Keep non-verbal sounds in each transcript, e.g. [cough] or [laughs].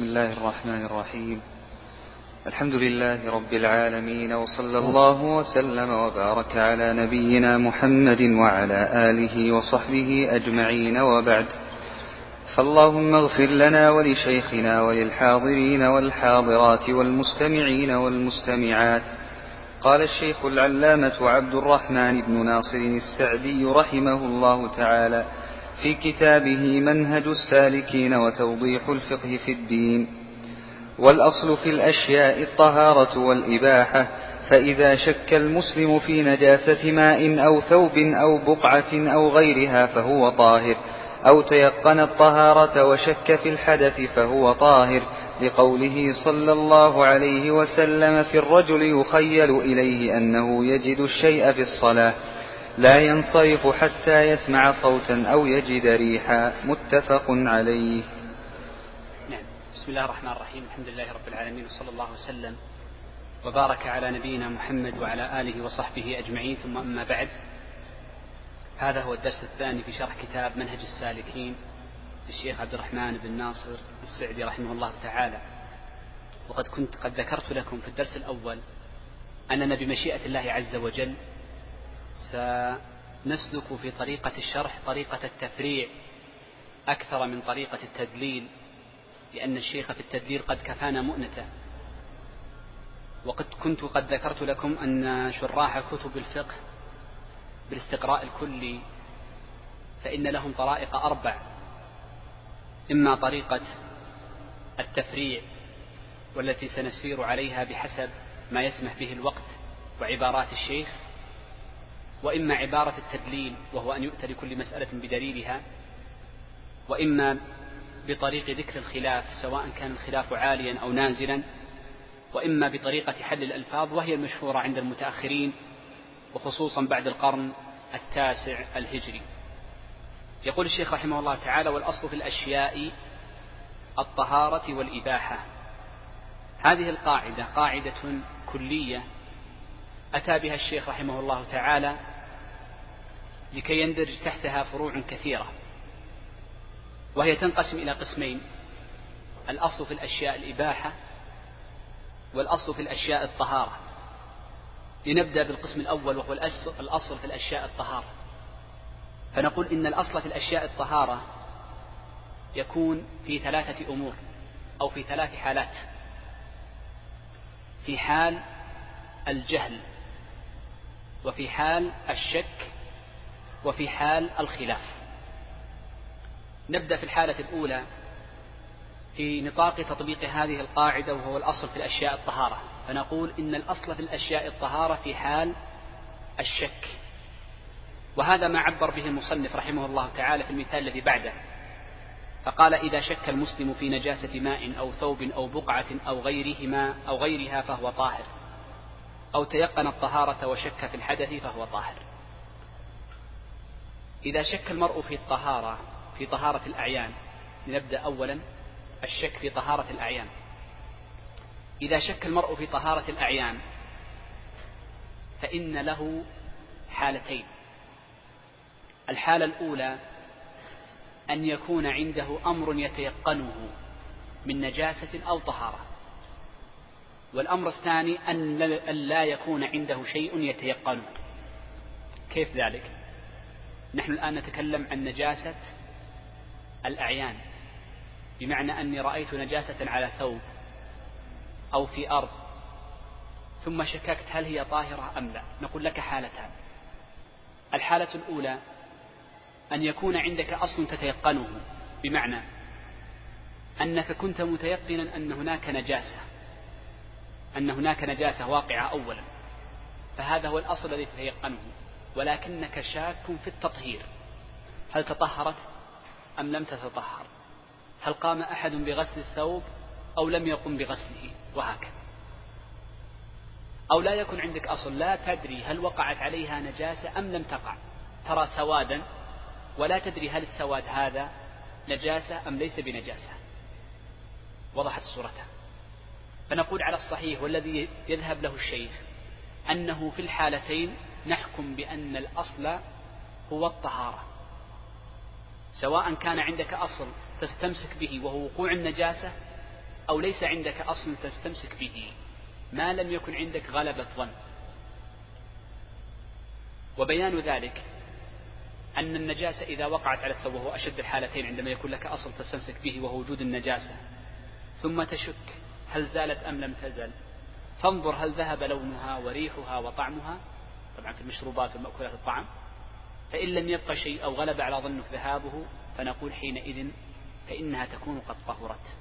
بسم الله الرحمن الرحيم. الحمد لله رب العالمين وصلى الله وسلم وبارك على نبينا محمد وعلى آله وصحبه أجمعين وبعد. فاللهم اغفر لنا ولشيخنا وللحاضرين والحاضرات والمستمعين والمستمعات. قال الشيخ العلامة عبد الرحمن بن ناصر السعدي رحمه الله تعالى في كتابه منهج السالكين وتوضيح الفقه في الدين. والأصل في الأشياء الطهارة والإباحة فإذا شك المسلم في نجاسة ماء أو ثوب أو بقعة أو غيرها فهو طاهر أو تيقن الطهارة وشك في الحدث فهو طاهر لقوله صلى الله عليه وسلم في الرجل يخيل إليه أنه يجد الشيء في الصلاة. لا ينصرف حتى يسمع صوتا أو يجد ريحا. متفق عليه. نعم. بسم الله الرحمن الرحيم. الحمد لله رب العالمين وصلى الله وسلم وبارك على نبينا محمد وعلى آله وصحبه أجمعين. ثم أما بعد هذا هو الدرس الثاني في شرح كتاب منهج السالكين للشيخ عبد الرحمن بن ناصر السعدي رحمه الله تعالى. وقد كنت قد ذكرت لكم في الدرس الأول أننا بمشيئة الله عز وجل سنسلك في طريقة الشرح طريقة التفريع أكثر من طريقة التدليل لأن الشيخ في التدليل قد كفانا مؤنته. وقد كنت قد ذكرت لكم أن شراح كتب الفقه بالاستقراء الكلي فإن لهم طرائق أربع. إما طريقة التفريع والتي سنسير عليها بحسب ما يسمح به الوقت وعبارات الشيخ وإما عبارة التدليل وهو أن يؤتى لكل مسألة بدليلها وإما بطريق ذكر الخلاف سواء كان الخلاف عاليا أو نازلا وإما بطريقة حل الألفاظ وهي المشهورة عند المتأخرين وخصوصا بعد القرن التاسع الهجري. يقول الشيخ رحمه الله تعالى والأصل في الأشياء الطهارة والإباحة. هذه القاعدة قاعدة كلية أتى بها الشيخ رحمه الله تعالى لكي يندرج تحتها فروع كثيرة وهي تنقسم إلى قسمين الأصل في الأشياء الإباحة والأصل في الأشياء الطهارة. لنبدأ بالقسم الأول وهو الأصل في الأشياء الطهارة. فنقول إن الأصل في الأشياء الطهارة يكون في ثلاثة أمور أو في ثلاث حالات. في حال الجهل وفي حال الشك وفي حال الخلاف. نبدأ في الحالة الأولى في نطاق تطبيق هذه القاعدة وهو الأصل في الأشياء الطهارة. فنقول إن الأصل في الأشياء الطهارة في حال الشك. وهذا ما عبر به المصنف رحمه الله تعالى في المثال الذي بعده. فقال إذا شك المسلم في نجاسة ماء أو ثوب أو بقعة أو غيرهما أو غيرها فهو طاهر. أو تيقن الطهارة وشك في الحدث فهو طاهر. إذا شك المرء في الطهارة في طهارة الأعيان لنبدأ أولا الشك في طهارة الأعيان. إذا شك المرء في طهارة الأعيان فإن له حالتين. الحالة الأولى أن يكون عنده أمر يتيقنه من نجاسة أو طهارة. والأمر الثاني أن لا يكون عنده شيء يتيقنه. كيف ذلك؟ نحن الآن نتكلم عن نجاسة الأعيان بمعنى أني رأيت نجاسة على ثوب أو في أرض ثم شككت هل هي طاهرة أم لا؟ نقول لك حالتان. الحالة الأولى أن يكون عندك أصل تتيقنه بمعنى أنك كنت متيقنا أن هناك نجاسة أن هناك نجاسة واقعة أولا فهذا هو الأصل الذي تتيقنه. ولكنك شاك في التطهير. هل تطهرت أم لم تتطهر؟ هل قام أحد بغسل الثوب أو لم يقم بغسله؟ وهكذا. أو لا يكن عندك أصل لا تدري هل وقعت عليها نجاسة أم لم تقع. ترى سوادا ولا تدري هل السواد هذا نجاسة أم ليس بنجاسة. وضحت صورتها. فنقول على الصحيح والذي يذهب له الشيخ أنه في الحالتين نحكم بأن الأصل هو الطهارة. سواء كان عندك أصل تستمسك به وهو وقوع النجاسة أو ليس عندك أصل تستمسك به ما لم يكن عندك غلبة ظن. وبيان ذلك أن النجاسة إذا وقعت على الثوب وهو أشد الحالتين عندما يكون لك أصل تستمسك به وهو وجود النجاسة ثم تشك هل زالت أم لم تزل فانظر هل ذهب لونها وريحها وطعمها طبعا في المشروبات والمأكولات الطعم فإن لم يبقى شيء أو غلب على ظنك ذهابه فنقول حينئذ فإنها تكون قد طهرت.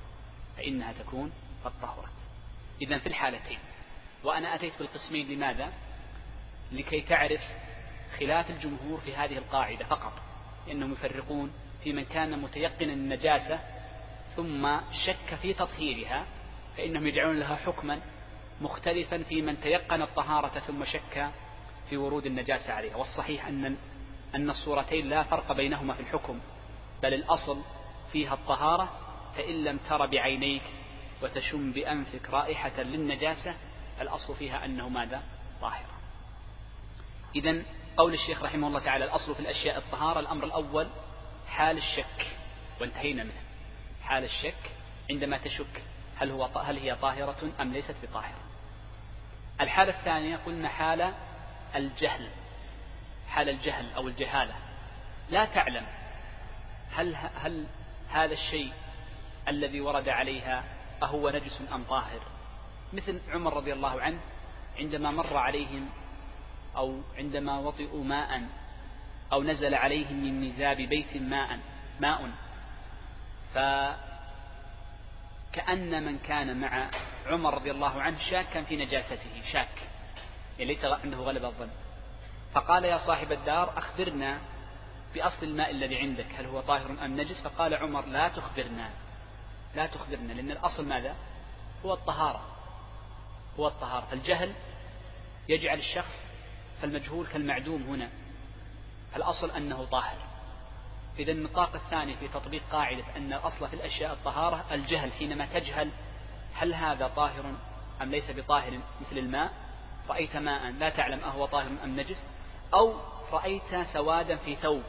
فإنها تكون قد طهرت. إذا في الحالتين. وأنا أتيت بالقسمين لماذا؟ لكي تعرف خلاف الجمهور في هذه القاعدة فقط. لأنهم يفرقون في من كان متيقنا النجاسة ثم شك في تطهيرها فإنهم يجعلون لها حكما مختلفا في من تيقن الطهارة ثم شك في ورود النجاسة عليها. والصحيح أن أن الصورتين لا فرق بينهما في الحكم بل الأصل فيها الطهارة فإن لم تر بعينيك وتشم بأنفك رائحة للنجاسة الأصل فيها أنه ماذا؟ طاهرة إذا قول الشيخ رحمه الله تعالى الأصل في الأشياء الطهارة الأمر الأول حال الشك وانتهينا منه. حال الشك عندما تشك هل هو هل هي طاهرة أم ليست بطاهرة. الحالة الثانية قلنا حال الجهل حال الجهل أو الجهالة. لا تعلم هل هل هذا الشيء الذي ورد عليها أهو نجس أم طاهر؟ مثل عمر رضي الله عنه عندما مر عليهم أو عندما وطئوا ماء أو نزل عليهم من مزاب بيت ماء ماء. فكأن من كان مع عمر رضي الله عنه شاكا في نجاسته شاك. ليس عنده غلبة الظن. فقال يا صاحب الدار أخبرنا بأصل الماء الذي عندك هل هو طاهر أم نجس؟ فقال عمر لا تخبرنا لا تخبرنا لأن الأصل ماذا؟ هو الطهارة هو الطهارة. فالجهل يجعل الشخص فالمجهول كالمعدوم هنا الأصل أنه طاهر. إذا النطاق الثاني في تطبيق قاعدة أن الأصل في الأشياء الطهارة الجهل حينما تجهل هل هذا طاهر أم ليس بطاهر مثل الماء؟ رأيت ماء لا تعلم أهو طاهر أم نجس أو رأيت سوادا في ثوب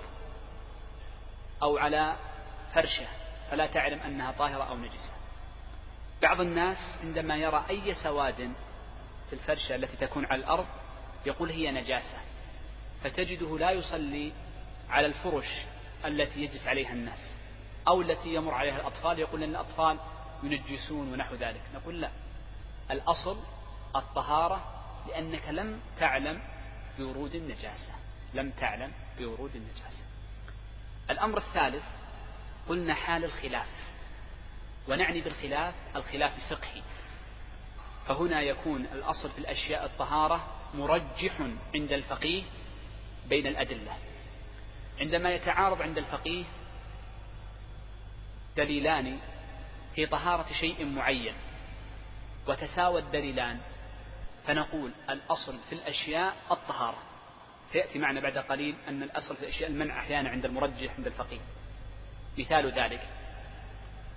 أو على فرشة فلا تعلم أنها طاهرة أو نجسة. بعض الناس عندما يرى أي سواد في الفرشة التي تكون على الأرض يقول هي نجاسة فتجده لا يصلي على الفرش التي يجلس عليها الناس أو التي يمر عليها الأطفال يقول أن الأطفال ينجسون ونحو ذلك. نقول لا الأصل الطهارة لأنك لم تعلم بورود النجاسة. لم تعلم بورود النجاسة. الأمر الثالث قلنا حال الخلاف. ونعني بالخلاف الخلاف الفقهي. فهنا يكون الأصل في الأشياء الطهارة مرجح عند الفقيه بين الأدلة. عندما يتعارض عند الفقيه دليلان في طهارة شيء معين وتساوى الدليلان فنقول الأصل في الأشياء الطهارة. سيأتي معنا بعد قليل أن الأصل في الأشياء المنع أحيانا عند المرجح عند الفقيه. مثال ذلك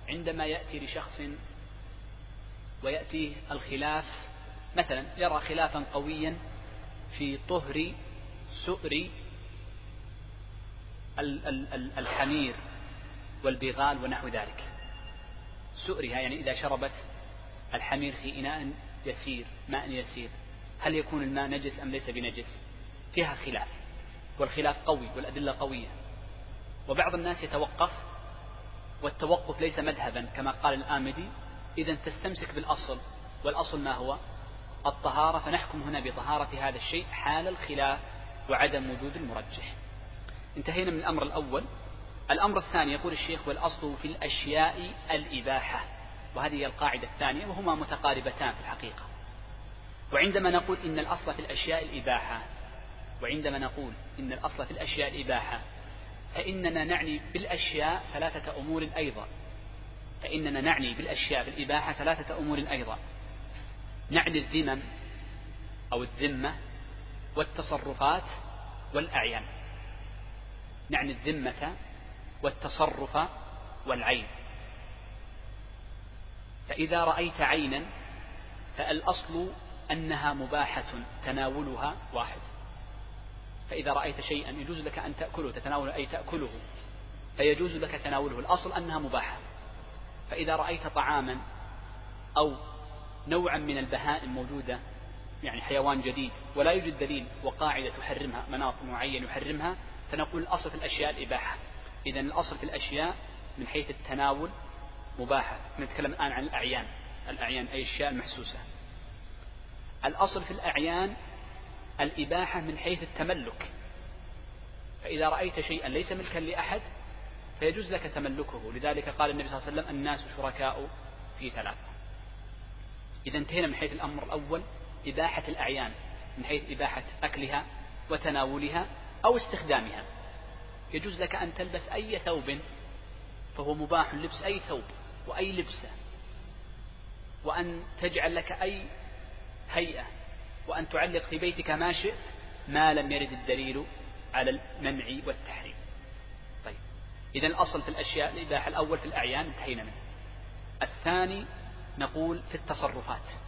عندما يأتي لشخص ويأتيه الخلاف مثلا يرى خلافا قويا في طهر سؤر الحمير والبغال ونحو ذلك. سؤرها يعني إذا شربت الحمير في إناء يسير ماء يسير. هل يكون الماء نجس أم ليس بنجس؟ فيها خلاف والخلاف قوي والأدلة قوية. وبعض الناس يتوقف والتوقف ليس مذهبا كما قال الآمدي إذا تستمسك بالأصل والأصل ما هو؟ الطهارة فنحكم هنا بطهارة هذا الشيء حال الخلاف وعدم وجود المرجح. انتهينا من الأمر الأول. الأمر الثاني يقول الشيخ والأصل في الأشياء الإباحة. وهذه هي القاعدة الثانية وهما متقاربتان في الحقيقة. وعندما نقول إن الأصل في الأشياء الإباحة وعندما نقول إن الأصل في الأشياء الإباحة فإننا نعني بالأشياء ثلاثة أمور أيضا. فإننا نعني بالأشياء بالإباحة ثلاثة أمور أيضا. نعني الذمم أو الذمة والتصرفات والأعيان. نعني الذمة والتصرف والعين. فإذا رأيت عينا فالأصل أنها مباحة تناولها واحد. فإذا رأيت شيئا يجوز لك أن تأكله تتناول أي تأكله فيجوز لك تناوله. الأصل أنها مباحة. فإذا رأيت طعاما أو نوعا من البهائم موجودة يعني حيوان جديد ولا يوجد دليل وقاعدة تحرمها مناط معين يحرمها فنقول الأصل في الأشياء الإباحة. إذا الأصل في الأشياء من حيث التناول مباحة. نتكلم الآن عن الأعيان. الأعيان أي الأشياء المحسوسة الأصل في الأعيان الإباحة من حيث التملك. فإذا رأيت شيئا ليس ملكا لأحد فيجوز لك تملكه. لذلك قال النبي صلى الله عليه وسلم الناس شركاء في ثلاثة. إذا انتهينا من حيث الأمر الأول إباحة الأعيان من حيث إباحة أكلها وتناولها أو استخدامها. يجوز لك أن تلبس أي ثوب فهو مباح لبس أي ثوب. وأي لبسة وأن تجعل لك أي هيئة وأن تعلق في بيتك ما شئت ما لم يرد الدليل على المنع والتحريم. طيب إذا الأصل في الأشياء الإباحة الأول في الأعيان انتهينا منه. الثاني نقول في التصرفات.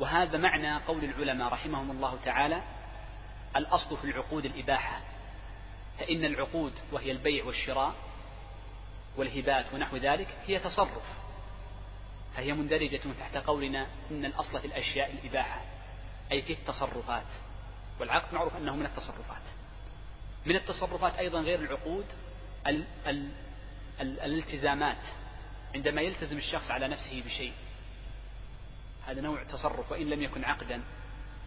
وهذا معنى قول العلماء رحمهم الله تعالى الأصل في العقود الإباحة فإن العقود وهي البيع والشراء والهبات ونحو ذلك هي تصرف. فهي مندرجة تحت قولنا إن الأصل في الأشياء الإباحة أي في التصرفات. والعقد معروف أنه من التصرفات. من التصرفات أيضا غير العقود ال ال ال الالتزامات عندما يلتزم الشخص على نفسه بشيء. هذا نوع تصرف وإن لم يكن عقدا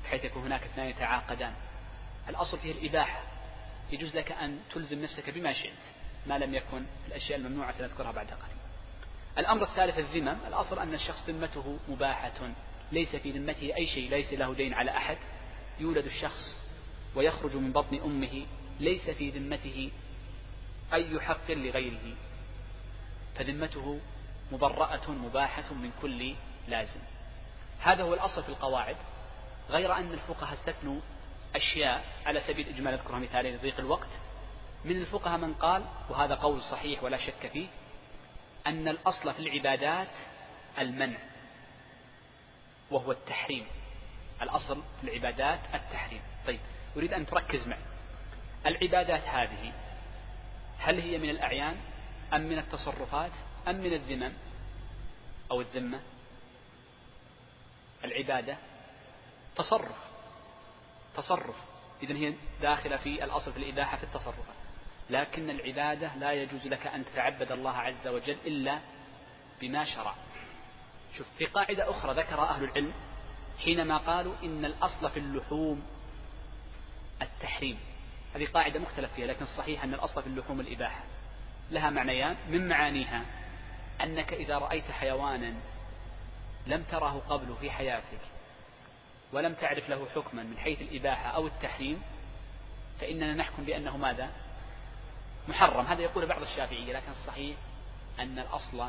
بحيث يكون هناك اثنان يتعاقدان. الأصل فيه الإباحة. يجوز لك أن تلزم نفسك بما شئت. ما لم يكن الأشياء الممنوعة سنذكرها بعد قليل. الأمر الثالث الذمم الأصل أن الشخص ذمته مباحة. ليس في ذمته أي شيء ليس له دين على أحد. يولد الشخص ويخرج من بطن أمه. ليس في ذمته أي حق لغيره. فذمته مبرأة مباحة من كل لازم. هذا هو الأصل في القواعد. غير أن الفقهاء استثنوا أشياء على سبيل الإجمال. أذكرها مثالين لضيق الوقت. من الفقهاء من قال وهذا قول صحيح ولا شك فيه أن الأصل في العبادات المنع وهو التحريم. الأصل في العبادات التحريم. طيب أريد أن تركز معي. العبادات هذه هل هي من الأعيان أم من التصرفات أم من الذمم أو الذمة؟ العبادة تصرف تصرف. إذا هي داخلة في الأصل في الإباحة في التصرفات. لكن العبادة لا يجوز لك أن تتعبد الله عز وجل إلا بما شرع. شوف في قاعدة أخرى ذكر أهل العلم حينما قالوا إن الأصل في اللحوم التحريم. هذه قاعدة مختلف فيها لكن الصحيح أن الأصل في اللحوم الإباحة. لها معنيان من معانيها؟ أنك إذا رأيت حيوانا لم تره قبل في حياتك ولم تعرف له حكما من حيث الإباحة أو التحريم فإننا نحكم بأنه ماذا؟ محرم. هذا يقول بعض الشافعية لكن الصحيح أن الأصل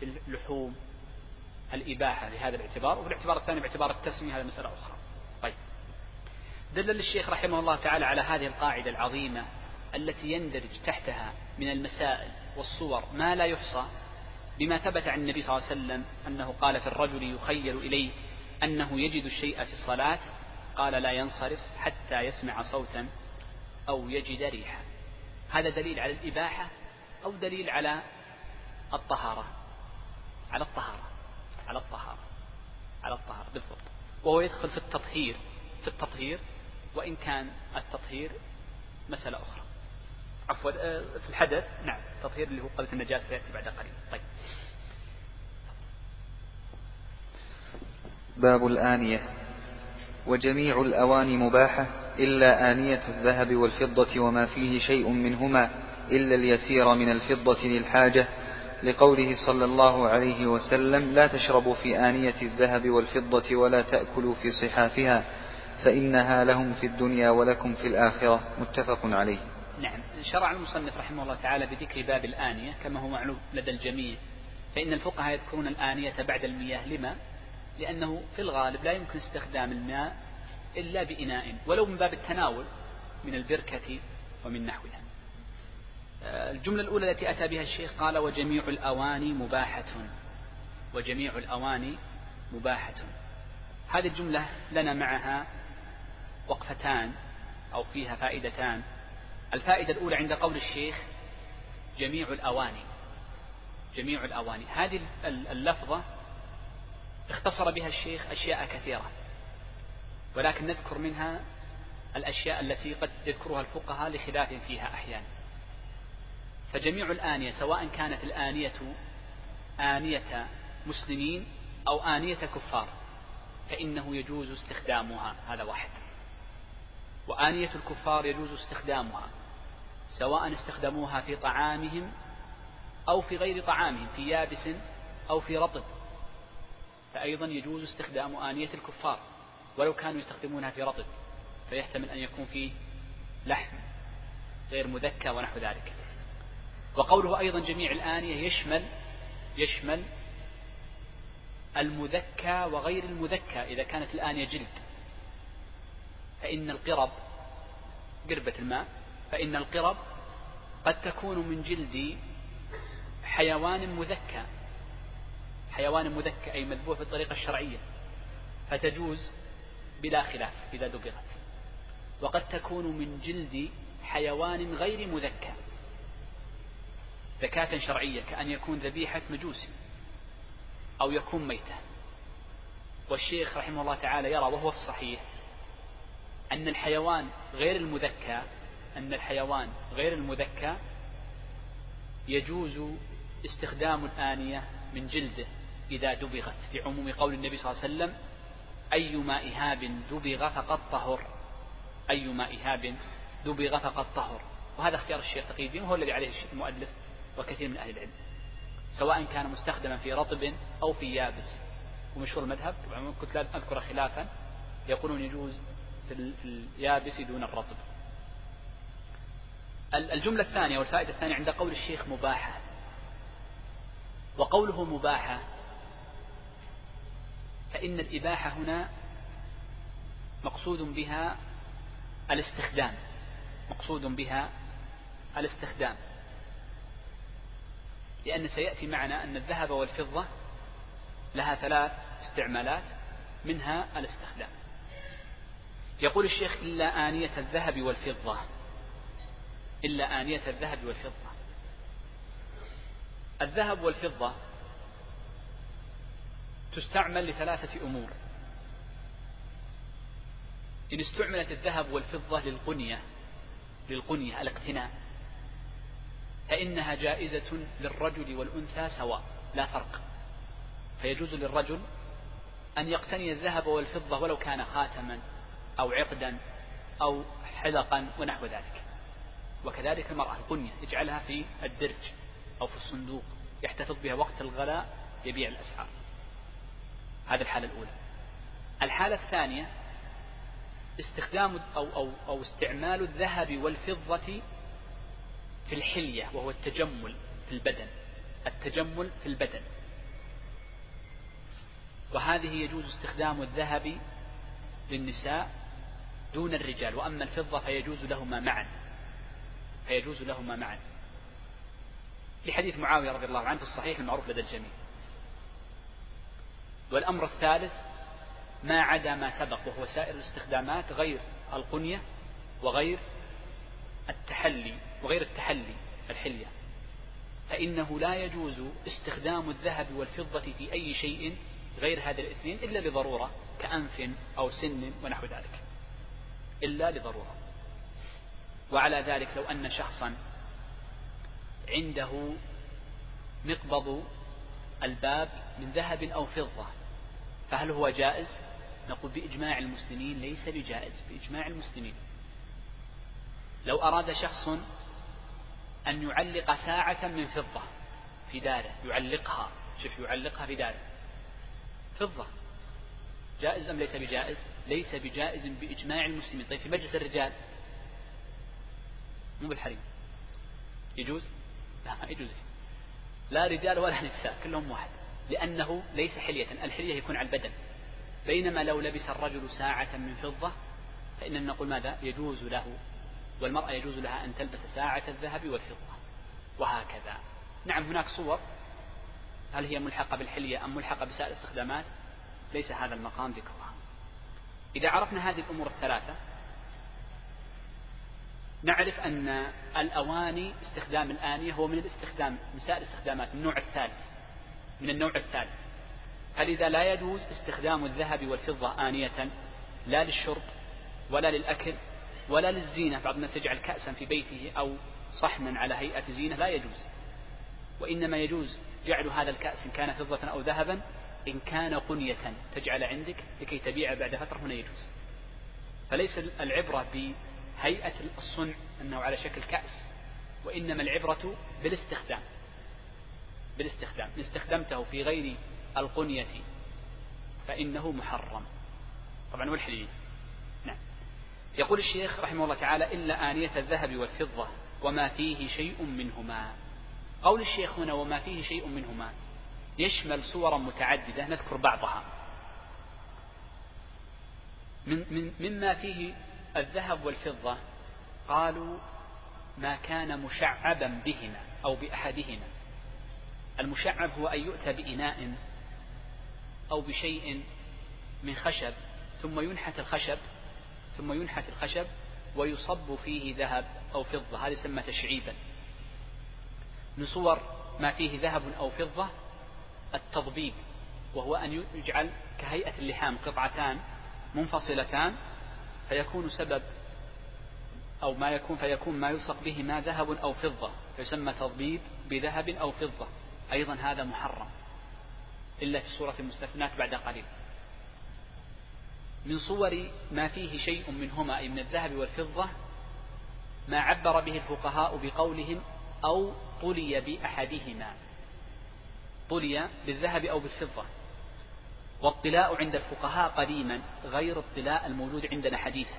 في اللحوم الإباحة لهذا الاعتبار وفي الاعتبار الثاني باعتبار التسمية هذا مسألة أخرى. طيب. دلل الشيخ رحمه الله تعالى على هذه القاعدة العظيمة التي يندرج تحتها من المسائل والصور ما لا يحصى بما ثبت عن النبي صلى الله عليه وسلم أنه قال في الرجل يخيل إليه أنه يجد الشيء في الصلاة قال لا ينصرف حتى يسمع صوتا أو يجد ريحا. هذا دليل على الإباحة أو دليل على الطهارة. على الطهارة. على الطهارة. على الطهارة بالضبط. وهو يدخل في التطهير. في التطهير وإن كان التطهير مسألة أخرى. عفوا آه، في الحدث؟ نعم. التطهير اللي هو قضية النجاسة سيأتي بعد قليل. طيب. باب الآنية. وجميع الأواني مباحة. إلا آنية الذهب والفضة وما فيه شيء منهما إلا اليسير من الفضة للحاجة. لقوله صلى الله عليه وسلم لا تشربوا في آنية الذهب والفضة ولا تأكلوا في صحافها فإنها لهم في الدنيا ولكم في الآخرة. متفق عليه. نعم. شرع المصنف رحمه الله تعالى بذكر باب الآنية كما هو معلوم لدى الجميع فإن الفقهاء يذكرون الآنية بعد المياه. لما؟ لأنه في الغالب لا يمكن استخدام الماء إلا بإناء ولو من باب التناول من البركة ومن نحوها. آه، الجملة الأولى التي أتى بها الشيخ قال وجميع الأواني مباحة. وجميع الأواني مباحة. هذه الجملة لنا معها وقفتان أو فيها فائدتان. الفائدة الأولى عند قول الشيخ جميع الأواني. جميع الأواني. هذه اللفظة اختصر بها الشيخ أشياء كثيرة. ولكن نذكر منها الأشياء التي قد يذكرها الفقهاء لخلاف فيها أحيانا فجميع الآنية سواء كانت الآنية آنية مسلمين أو آنية كفار فإنه يجوز استخدامها هذا واحد. وآنية الكفار يجوز استخدامها سواء استخدموها في طعامهم أو في غير طعامهم في يابس أو في رطب. فأيضا يجوز استخدام آنية الكفار. ولو كانوا يستخدمونها في رطب فيحتمل أن يكون فيه لحم غير مذكى ونحو ذلك. وقوله أيضا جميع الآنية يشمل يشمل المذكى وغير المذكى إذا كانت الآنية جلد. فإن القرب قربة الماء فإن القرب قد تكون من جلد حيوان مذكى. حيوان مذكى أي مذبوح بالطريقة الشرعية. فتجوز بلا خلاف إذا دبرت وقد تكون من جلد حيوان غير مذكى. زكاة شرعية كأن يكون ذبيحة مجوس أو يكون ميتة. والشيخ رحمه الله تعالى يرى وهو الصحيح أن الحيوان غير المذكى أن الحيوان غير المذكى يجوز استخدام الآنية من جلده إذا دبغت في عموم قول النبي صلى الله عليه وسلم أيما إهاب دبغ فقد طهر. أيما إهاب دبغ فقد طهر. وهذا اختيار الشيخ تقي الدين وهو الذي عليه المؤلف وكثير من أهل العلم. سواء كان مستخدما في رطب أو في يابس. ومشهور المذهب كنت لا أذكر خلافا يقولون يجوز في اليابس دون الرطب. الجملة الثانية والفائدة الثانية عند قول الشيخ مباحة. وقوله مباحة فإن الإباحة هنا مقصود بها الاستخدام مقصود بها الاستخدام. لأن سيأتي معنا أن الذهب والفضة لها ثلاث استعمالات منها الاستخدام. يقول الشيخ إلا آنية الذهب والفضة إلا آنية الذهب والفضة. الذهب والفضة تستعمل لثلاثة أمور. إن استعملت الذهب والفضة للقنية للقنية الاقتناء فإنها جائزة للرجل والأنثى سواء لا فرق. فيجوز للرجل أن يقتني الذهب والفضة ولو كان خاتما أو عقدا أو حلقا ونحو ذلك. وكذلك المرأة القنية يجعلها في الدرج أو في الصندوق يحتفظ بها وقت الغلاء يبيع الأسعار. هذه الحالة الأولى. الحالة الثانية استخدام أو, أو, أو استعمال الذهب والفضة في الحلية وهو التجمل في البدن. التجمل في البدن. وهذه يجوز استخدام الذهب للنساء دون الرجال. وأما الفضة فيجوز لهما معا. فيجوز لهما معا. لحديث معاوية رضي الله عنه في الصحيح المعروف لدى الجميع. والأمر الثالث ما عدا ما سبق وهو سائر الاستخدامات غير القنية وغير التحلي وغير التحلي الحلية. فإنه لا يجوز استخدام الذهب والفضة في أي شيء غير هذه الاثنين إلا لضرورة كأنف أو سن ونحو ذلك. إلا لضرورة. وعلى ذلك لو أن شخصا عنده مقبض الباب من ذهب أو فضة. فهل هو جائز؟ نقول بإجماع المسلمين ليس بجائز بإجماع المسلمين. لو أراد شخص أن يعلق ساعة من فضة في داره يعلقها شوف يعلقها في داره. فضة. جائز أم ليس بجائز؟ ليس بجائز بإجماع المسلمين. طيب في مجلس الرجال. مو بالحريم. يجوز؟ لا ما يجوز. لا رجال ولا نساء. كلهم واحد. لأنه ليس حلية. الحلية يكون على البدن. بينما لو لبس الرجل ساعة من فضة فإننا نقول ماذا؟ يجوز له والمرأة يجوز لها أن تلبس ساعة الذهب والفضة. وهكذا. نعم هناك صور. هل هي ملحقة بالحلية أم ملحقة بسائر الاستخدامات؟ ليس هذا المقام ذكرها. إذا عرفنا هذه الأمور الثلاثة نعرف أن الأواني استخدام الآنية هو من الاستخدام من سائر الاستخدامات النوع الثالث من النوع الثالث. فلذا لا يجوز استخدام الذهب والفضة آنية لا للشرب ولا للأكل ولا للزينة؟ بعض الناس يجعل كأسا في بيته أو صحنا على هيئة زينة لا يجوز. وإنما يجوز جعل هذا الكأس إن كان فضة أو ذهبا إن كان قنية تجعل عندك لكي تبيع بعد فترة هنا يجوز. فليس العبرة بهيئة الصنع أنه على شكل كأس وإنما العبرة بالاستخدام بالاستخدام إن استخدمته في غير القنية فإنه محرم. طبعا والحليل نعم. يقول الشيخ رحمه الله تعالى إلا آنية الذهب والفضة وما فيه شيء منهما. قول الشيخ هنا وما فيه شيء منهما. يشمل صورا متعددة نذكر بعضها. من من مما فيه الذهب والفضة قالوا ما كان مشعبا بهما أو بأحدهما. المشعب هو أن يؤتى بإناء أو بشيء من خشب ثم ينحت الخشب ثم ينحت الخشب ويصب فيه ذهب أو فضة. هذا يسمى تشعيبا. من صور ما فيه ذهب أو فضة التضبيب وهو أن يجعل كهيئة اللحام قطعتان منفصلتان فيكون سبب أو ما يكون فيكون ما يلصق بهما ذهب أو فضة فيسمى تضبيب بذهب أو فضة. أيضا هذا محرم إلا في سورة المستثنات بعد قليل. من صور ما فيه شيء منهما أي من الذهب والفضة ما عبر به الفقهاء بقولهم أو طلي بأحدهما. طلي بالذهب أو بالفضة. والطلاء عند الفقهاء قديما غير الطلاء الموجود عندنا حديثا.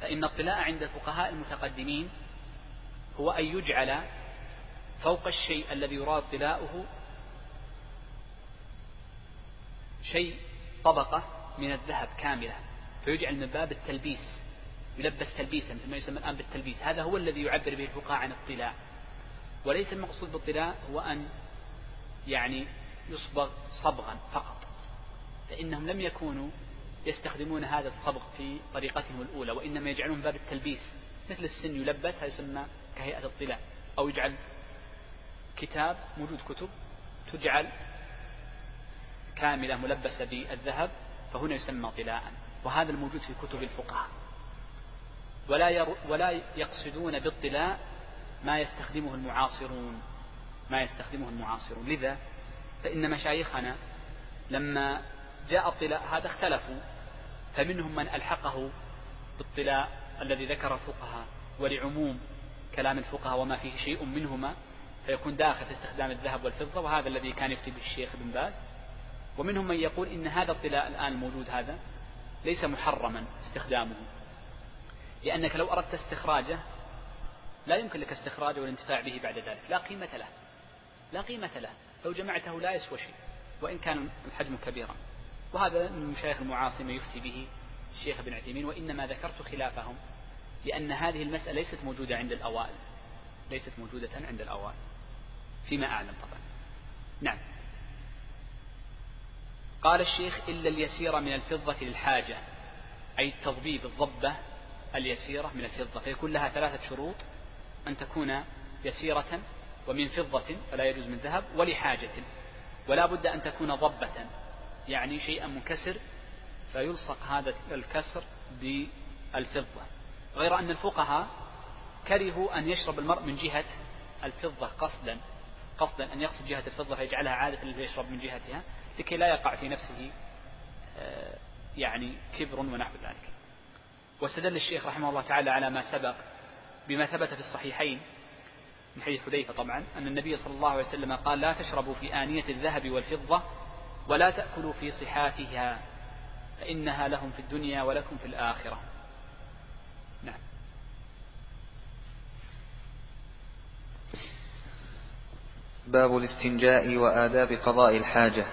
فإن الطلاء عند الفقهاء المتقدمين هو أن يجعل فوق الشيء الذي يراد طلاؤه شيء طبقة من الذهب كاملة فيجعل من باب التلبيس يلبس تلبيسا مثل ما يسمى الآن بالتلبيس. هذا هو الذي يعبر به الفقهاء عن الطلاء. وليس المقصود بالطلاء هو أن يعني يصبغ صبغا فقط. فإنهم لم يكونوا يستخدمون هذا الصبغ في طريقتهم الأولى وإنما يجعلون باب التلبيس مثل السن يلبس هذا يسمى كهيئة الطلاء أو يجعل كتاب موجود كتب تجعل كاملة ملبسة بالذهب فهنا يسمى طلاء. وهذا الموجود في كتب الفقهاء. ولا ير ولا يقصدون بالطلاء ما يستخدمه المعاصرون. ما يستخدمه المعاصرون. لذا فإن مشايخنا لما جاء الطلاء هذا اختلفوا فمنهم من ألحقه بالطلاء الذي ذكر الفقهاء ولعموم كلام الفقهاء وما فيه شيء منهما فيكون داخل في استخدام الذهب والفضة وهذا الذي كان يفتي به الشيخ ابن باز. ومنهم من يقول إن هذا الطلاء الآن الموجود هذا ليس محرما استخدامه. لأنك لو أردت استخراجه لا يمكن لك استخراجه والانتفاع به بعد ذلك لا قيمة له لا قيمة له. لو جمعته لا يسوى شيء وإن كان الحجم كبيرا. وهذا من المشايخ المعاصمة يفتي به الشيخ ابن عثيمين وإنما ذكرت خلافهم لأن هذه المسألة ليست موجودة عند الأوائل ليست موجودة عند الأوائل فيما أعلم طبعا. نعم. قال الشيخ إلا اليسير من الفضة للحاجة أي التضبيب الضبة اليسيرة من الفضة فيكون لها ثلاثة شروط أن تكون يسيرة ومن فضة فلا يجوز من ذهب ولحاجة ولا بد أن تكون ضبة يعني شيئا منكسر فيلصق هذا الكسر بالفضة. غير أن الفقهاء كرهوا أن يشرب المرء من جهة الفضة قصدا قصدا أن يقصد جهة الفضة فيجعلها عادة ليشرب من جهتها لكي لا يقع في نفسه آه، يعني كبر ونحو ذلك. واستدل الشيخ رحمه الله تعالى على ما سبق بما ثبت في الصحيحين من حديث حذيفة طبعا أن النبي صلى الله عليه وسلم قال لا تشربوا في آنية الذهب والفضة ولا تأكلوا في صحافها فإنها لهم في الدنيا ولكم في الآخرة. نعم. باب الاستنجاء وآداب قضاء الحاجة.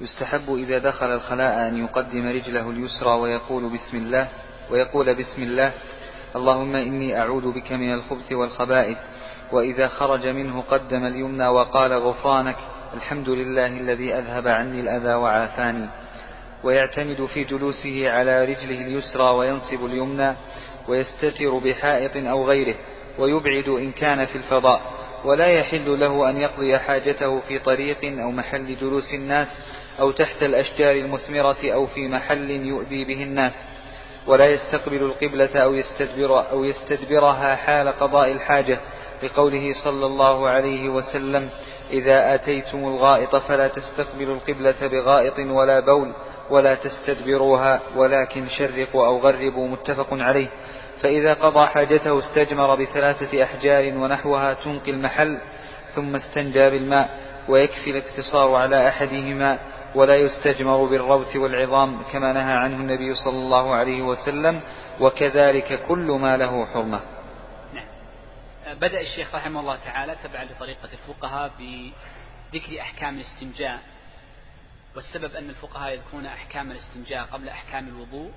يستحب إذا دخل الخلاء أن يقدم رجله اليسرى ويقول بسم الله ويقول بسم الله اللهم إني أعوذ بك من الخبث والخبائث وإذا خرج منه قدم اليمنى وقال غفرانك الحمد لله الذي أذهب عني الأذى وعافاني. ويعتمد في جلوسه على رجله اليسرى وينصب اليمنى ويستتر بحائط أو غيره ويبعد إن كان في الفضاء. ولا يحل له أن يقضي حاجته في طريق أو محل جلوس الناس أو تحت الأشجار المثمرة أو في محل يؤذي به الناس. ولا يستقبل القبلة أو يستدبر أو يستدبرها حال قضاء الحاجة لقوله صلى الله عليه وسلم إذا أتيتم الغائط فلا تستقبلوا القبلة بغائط ولا بول ولا تستدبروها ولكن شرقوا أو غربوا متفق عليه. فإذا قضى حاجته استجمر بثلاثة أحجار ونحوها تنقي المحل ثم استنجى بالماء ويكفي الاقتصار على أحدهما. ولا يستجمر بالروث والعظام كما نهى عنه النبي صلى الله عليه وسلم وكذلك كل ما له حرمة. نعم. بدأ الشيخ رحمه الله تعالى تبعا لطريقة الفقهاء بذكر أحكام الاستنجاء والسبب أن الفقهاء يذكرون أحكام الاستنجاء قبل أحكام الوضوء.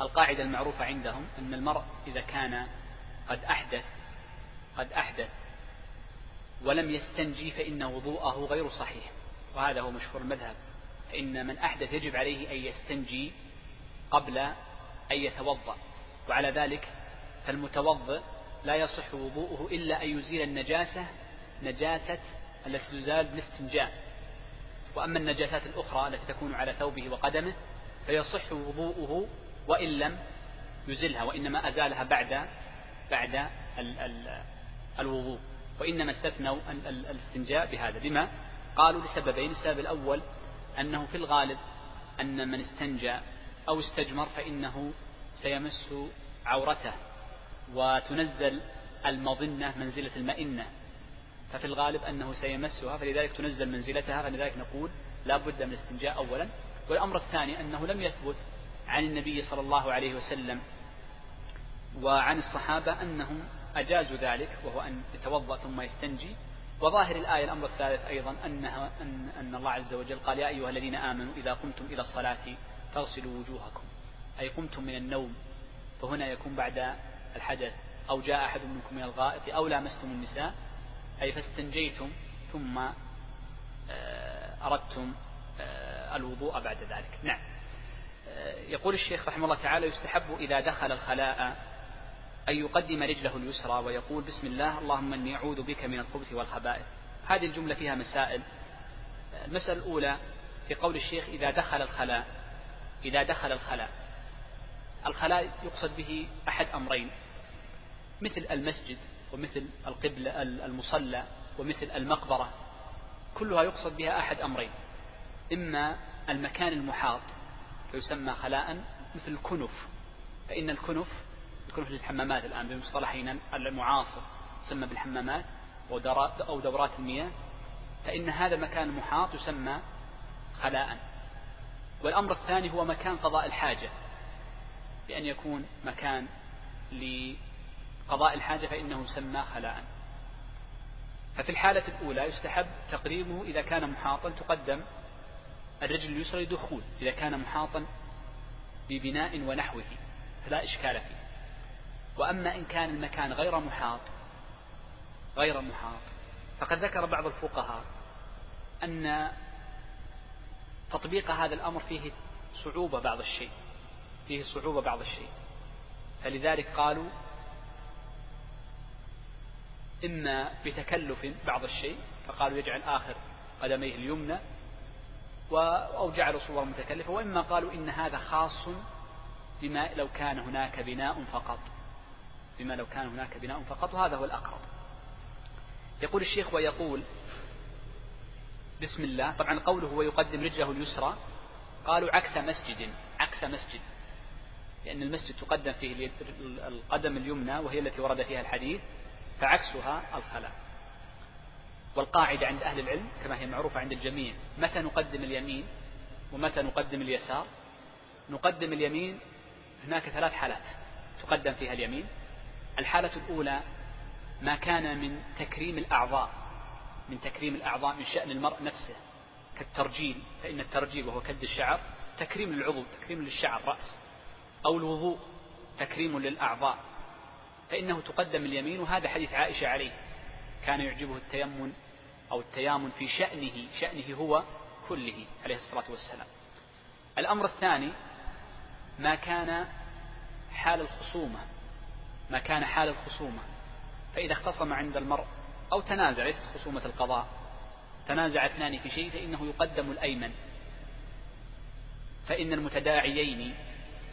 القاعدة المعروفة عندهم أن المرء إذا كان قد أحدث قد أحدث ولم يستنجي فإن وضوءه غير صحيح. وهذا هو مشهور المذهب فإن من أحدث يجب عليه أن يستنجي قبل أن يتوضأ وعلى ذلك فالمتوضئ لا يصح وضوءه إلا أن يزيل النجاسة نجاسة التي تزال بالاستنجاء وأما النجاسات الأخرى التي تكون على ثوبه وقدمه فيصح وضوءه وإن لم يزلها وإنما أزالها بعد بعد ال ال الوضوء وإنما استثنوا الاستنجاء بهذا. بما قالوا لسببين السبب الأول أنه في الغالب أن من استنجى أو استجمر فإنه سيمس عورته وتنزل المظنة منزلة المئنة. ففي الغالب أنه سيمسها فلذلك تنزل منزلتها فلذلك نقول لا بد من الاستنجاء أولا. والأمر الثاني أنه لم يثبت عن النبي صلى الله عليه وسلم وعن الصحابة أنهم أجازوا ذلك وهو أن يتوضأ ثم يستنجي. وظاهر الآية الأمر الثالث أيضا أنها أن, أن الله عز وجل قال يا أيها الذين آمنوا إذا قمتم إلى الصلاة فاغسلوا وجوهكم. أي قمتم من النوم فهنا يكون بعد الحدث أو جاء أحد منكم من الغائط أو لامستم النساء أي فاستنجيتم ثم آه، أردتم آه، الوضوء بعد ذلك. نعم. آه، يقول الشيخ رحمه الله تعالى يستحب إذا دخل الخلاء أن يقدم رجله اليسرى ويقول بسم الله اللهم إني أعوذ بك من الخبث والخبائث. هذه الجملة فيها مسائل. المسألة الأولى في قول الشيخ إذا دخل الخلاء إذا دخل الخلاء. الخلاء يقصد به أحد أمرين مثل المسجد ومثل القبلة المصلى ومثل المقبرة. كلها يقصد بها أحد أمرين. إما المكان المحاط فيسمى خلاء مثل الكنف. فإن الكنف الكنف للحمامات الآن بمصطلحنا المعاصر تسمى بالحمامات أو دورات المياه. فإن هذا المكان المحاط يسمى خلاء. والأمر الثاني هو مكان قضاء الحاجة. بأن يكون مكان لقضاء الحاجة فإنه يسمى خلاء. ففي الحالة الأولى يستحب تقريبه إذا كان محاطا تقدم الرجل اليسرى لدخول إذا كان محاطا ببناء ونحوه فلا إشكال فيه. وأما إن كان المكان غير محاط غير محاط فقد ذكر بعض الفقهاء أن تطبيق هذا الأمر فيه صعوبة بعض الشيء فيه صعوبة بعض الشيء. فلذلك قالوا إما بتكلف بعض الشيء فقالوا يجعل آخر قدميه اليمنى أو جعلوا صور متكلفة وإما قالوا إن هذا خاص بما لو كان هناك بناء فقط. بما لو كان هناك بناء فقط وهذا هو الأقرب. يقول الشيخ ويقول بسم الله. طبعا قوله ويقدم رجله اليسرى. قالوا عكس مسجد عكس مسجد. لأن المسجد تقدم فيه القدم اليمنى وهي التي ورد فيها الحديث فعكسها الخلاء. والقاعدة عند أهل العلم كما هي معروفة عند الجميع متى نقدم اليمين ومتى نقدم اليسار؟ نقدم اليمين هناك ثلاث حالات تقدم فيها اليمين. الحالة الأولى ما كان من تكريم الأعضاء من تكريم الأعضاء من شأن المرء نفسه كالترجيل فإن الترجيل وهو كد الشعر تكريم للعضو تكريم للشعر رأس أو الوضوء تكريم للأعضاء. فإنه تقدم اليمين وهذا حديث عائشة عليه. كان يعجبه التيمن أو التيامن في شأنه شأنه هو كله عليه الصلاة والسلام. الأمر الثاني ما كان حال الخصومة ما كان حال الخصومة فإذا اختصم عند المرء أو تنازع ليست خصومة القضاء تنازع اثنان في شيء فإنه يقدم الأيمن. فإن المتداعيين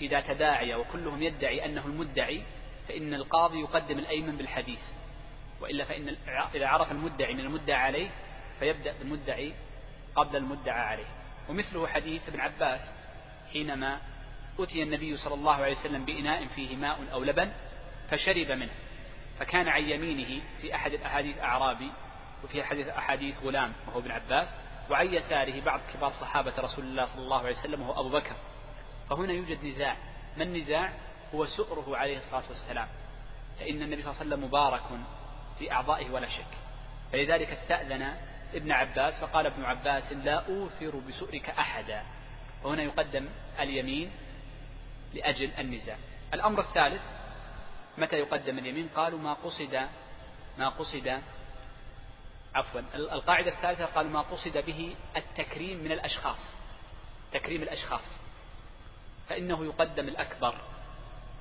إذا تداعيا وكلهم يدعي أنه المدعي فإن القاضي يقدم الأيمن بالحديث. وإلا فإن إذا عرف المدعي من المدعى عليه فيبدأ بالمدعي قبل المدعى عليه. ومثله حديث ابن عباس حينما أتي النبي صلى الله عليه وسلم بإناء فيه ماء أو لبن فشرب منه. فكان عن يمينه في أحد الأحاديث أعرابي وفي حديث أحاديث غلام وهو ابن عباس وعن يساره بعض كبار صحابة رسول الله صلى الله عليه وسلم وهو أبو بكر. فهنا يوجد نزاع. ما النزاع؟ هو سؤره عليه الصلاة والسلام. فإن النبي صلى الله عليه وسلم مبارك في أعضائه ولا شك. فلذلك استأذن ابن عباس فقال ابن عباس لا أوثر بسؤرك أحدا. وهنا يقدم اليمين لأجل النزاع. الأمر الثالث متى يقدم اليمين؟ قالوا ما قصد ما قصد عفوا القاعدة الثالثة قالوا ما قصد به التكريم من الأشخاص تكريم الأشخاص. فإنه يقدم الأكبر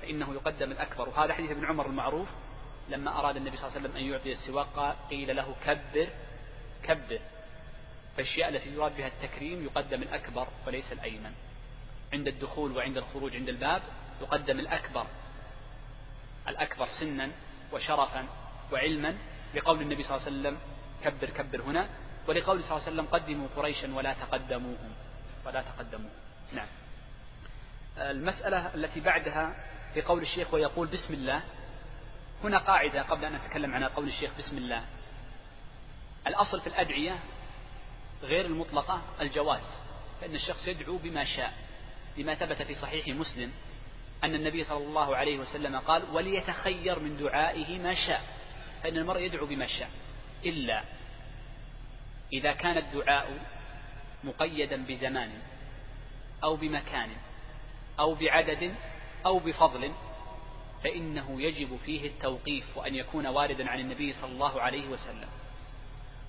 فإنه يقدم الأكبر. وهذا حديث ابن عمر المعروف. لما أراد النبي صلى الله عليه وسلم أن يعطي السواق قيل له كبر كبر. فالأشياء التي يراد بها التكريم يقدم الأكبر وليس الأيمن. عند الدخول وعند الخروج عند الباب يقدم الأكبر. الأكبر سنا وشرفا وعلما لقول النبي صلى الله عليه وسلم كبر كبر هنا ولقول صلى الله عليه وسلم قدموا قريشا ولا تقدموهم ولا تقدموهم. نعم. المسألة التي بعدها في قول الشيخ ويقول بسم الله. هنا قاعدة قبل أن أتكلم عن قول الشيخ بسم الله. الأصل في الأدعية غير المطلقة الجواز فإن الشخص يدعو بما شاء لما ثبت في صحيح مسلم. أن النبي صلى الله عليه وسلم قال وليتخير من دعائه ما شاء فإن المرء يدعو بما شاء إلا إذا كان الدعاء مقيدا بزمان أو بمكان أو بعدد أو بفضل فإنه يجب فيه التوقيف وأن يكون واردا عن النبي صلى الله عليه وسلم.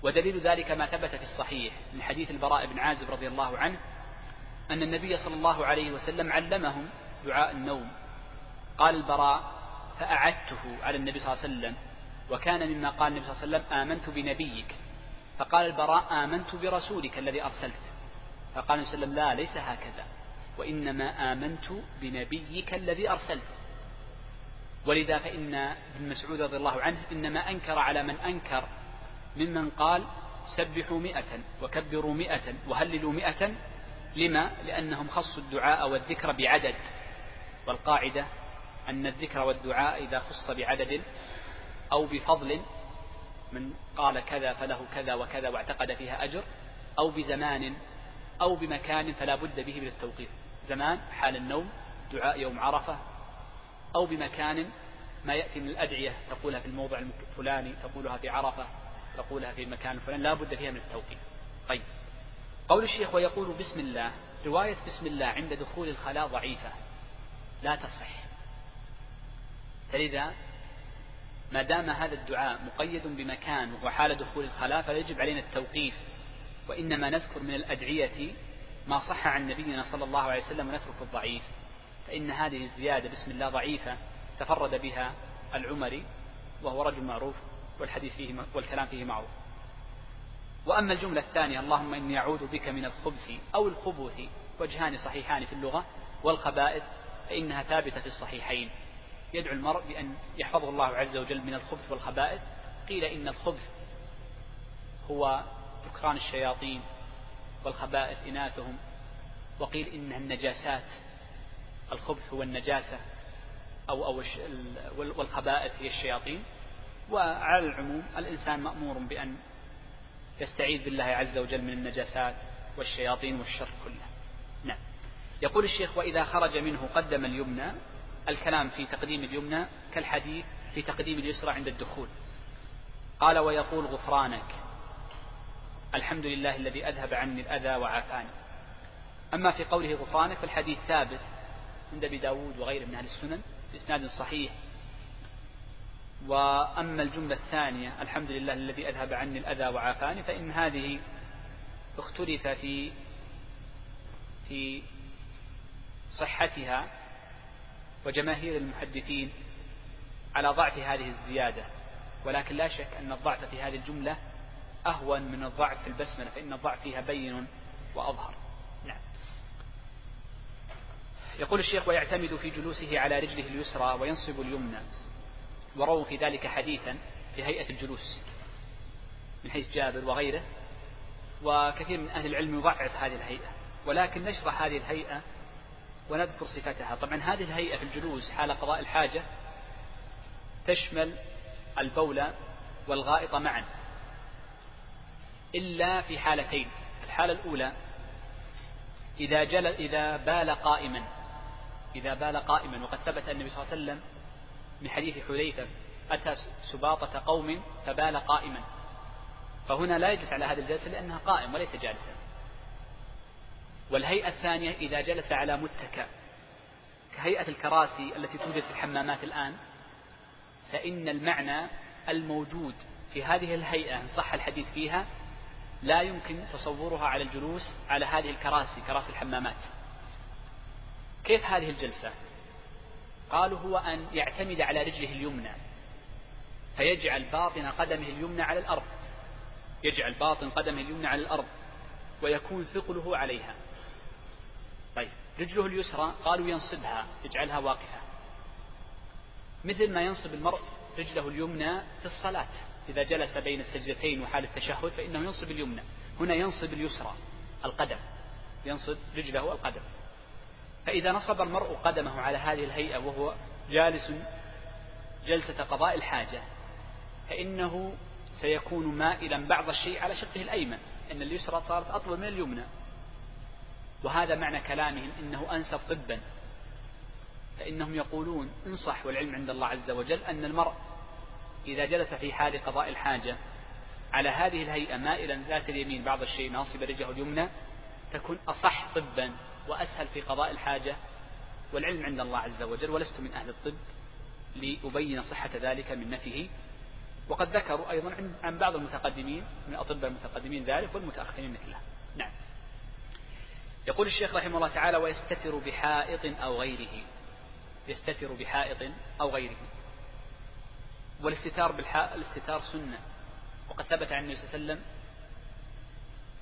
ودليل ذلك ما ثبت في الصحيح من حديث البراء بن عازب رضي الله عنه أن النبي صلى الله عليه وسلم علمهم دعاء النوم. قال البراء فأعدته على النبي صلى الله عليه وسلم وكان مما قال النبي صلى الله عليه وسلم آمنت بنبيك. فقال البراء آمنت برسولك الذي أرسلت. فقال النبي صلى الله عليه وسلم لا ليس هكذا. وإنما آمنت بنبيك الذي أرسلت. ولذا فإن ابن مسعود رضي الله عنه إنما أنكر على من أنكر ممن قال سبحوا مئة وكبروا مئة وهللوا مئة. لما؟ لأنهم خصوا الدعاء والذكر بعدد. والقاعدة أن الذكر والدعاء إذا خص بعدد أو بفضل من قال كذا فله كذا وكذا واعتقد فيها أجر أو بزمان أو بمكان فلا بد به من التوقيف زمان حال النوم دعاء يوم عرفة أو بمكان ما يأتي من الأدعية تقولها في الموضع الفلاني تقولها في عرفة تقولها في المكان الفلاني لا بد فيها من التوقيف طيب. قول الشيخ ويقول بسم الله رواية بسم الله عند دخول الخلاء ضعيفة. لا تصح. فلذا ما دام هذا الدعاء مقيد بمكان وحال دخول الخلاء فيجب علينا التوقيف. وإنما نذكر من الأدعية ما صح عن نبينا صلى الله عليه وسلم ونترك الضعيف. فإن هذه الزيادة بسم الله ضعيفة تفرد بها العمري وهو رجل معروف والحديث فيه والكلام فيه معروف. وأما الجملة الثانية اللهم إني أعوذ بك من الخبث أو الخبث وجهان صحيحان في اللغة والخبائث فإنها ثابتة في الصحيحين. يدعو المرء بأن يحفظه الله عز وجل من الخبث والخبائث. قيل إن الخبث هو ذكران الشياطين والخبائث إناثهم. وقيل إنها النجاسات الخبث هو النجاسة أو أو والخبائث هي الشياطين. وعلى العموم الإنسان مأمور بأن يستعيذ بالله عز وجل من النجاسات والشياطين والشر كله. يقول الشيخ وإذا خرج منه قدم اليمنى الكلام في تقديم اليمنى كالحديث في تقديم اليسرى عند الدخول. قال ويقول غفرانك. الحمد لله الذي أذهب عني الأذى وعافاني. أما في قوله غفرانك فالحديث ثابت عند أبي داود وغيره من أهل السنن بإسناد صحيح. وأما الجملة الثانية الحمد لله الذي أذهب عني الأذى وعافاني فإن هذه اختلف في في صحتها وجماهير المحدثين على ضعف هذه الزيادة. ولكن لا شك أن الضعف في هذه الجملة أهون من الضعف في البسملة فإن الضعف فيها بين وأظهر. نعم. يقول الشيخ ويعتمد في جلوسه على رجله اليسرى وينصب اليمنى. ورووا في ذلك حديثا في هيئة الجلوس من حيث جابر وغيره. وكثير من أهل العلم يضعف هذه الهيئة. ولكن نشرح هذه الهيئة ونذكر صفتها. طبعا هذه الهيئة في الجلوس حال قضاء الحاجة تشمل البول والغائط معا إلا في حالتين. الحالة الأولى إذا جل إذا بال قائما إذا بال قائما. وقد ثبت النبي صلى الله عليه وسلم من حديث حذيفة أتى سباطة قوم فبال قائما. فهنا لا يجلس على هذه الجلسة لأنها قائم وليس جالسا. والهيئة الثانية إذا جلس على متكأ كهيئة الكراسي التي توجد في الحمامات الآن فإن المعنى الموجود في هذه الهيئة إن صح الحديث فيها لا يمكن تصورها على الجلوس على هذه الكراسي كراسي الحمامات. كيف هذه الجلسة؟ قالوا هو أن يعتمد على رجله اليمنى فيجعل باطن قدمه اليمنى على الأرض يجعل باطن قدمه اليمنى على الأرض ويكون ثقله عليها. طيب. رجله اليسرى قالوا ينصبها يجعلها واقفة. مثل ما ينصب المرء رجله اليمنى في الصلاة. إذا جلس بين السجدتين وحال التشهد فإنه ينصب اليمنى. هنا ينصب اليسرى القدم. ينصب رجله القدم. فإذا نصب المرء قدمه على هذه الهيئة وهو جالس جلسة قضاء الحاجة فإنه سيكون مائلا بعض الشيء على شقه الأيمن. إن اليسرى صارت أطول من اليمنى. وهذا معنى كلامهم إنه أنسب طبا فإنهم يقولون إن صح والعلم عند الله عز وجل أن المرء إذا جلس في حال قضاء الحاجة على هذه الهيئة مائلا ذات اليمين بعض الشيء ناصب رجله اليمنى تكون أصح طبا وأسهل في قضاء الحاجة والعلم عند الله عز وجل ولست من أهل الطب لأبين صحة ذلك من نفيه. وقد ذكروا أيضا عن بعض المتقدمين من الأطباء المتقدمين ذلك والمتأخرين مثله. نعم. يقول الشيخ رحمه الله تعالى ويستتر بحائط أو غيره. يستتر بحائط أو غيره. والاستتار بالحاء الاستتار سنة. وقد ثبت عن النبي صلى الله عليه وسلم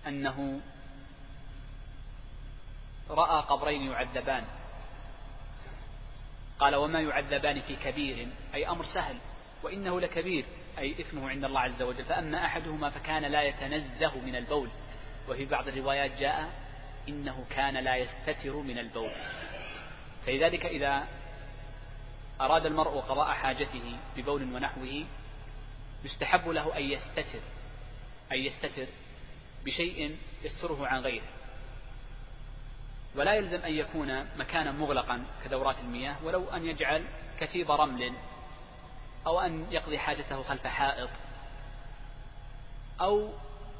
أنه رأى قبرين يعذبان. قال وما يعذبان في كبير. أي أمر سهل. وإنه لكبير. أي إثمه عند الله عز وجل. فأما أحدهما فكان لا يتنزه من البول. وفي بعض الروايات جاء إنه كان لا يستتر من البول. فلذلك إذا أراد المرء قضاء حاجته ببول ونحوه يستحب له أن يستتر أن يستتر بشيء يستره عن غيره. ولا يلزم أن يكون مكانا مغلقا كدورات المياه ولو أن يجعل كثيب رمل أو أن يقضي حاجته خلف حائط أو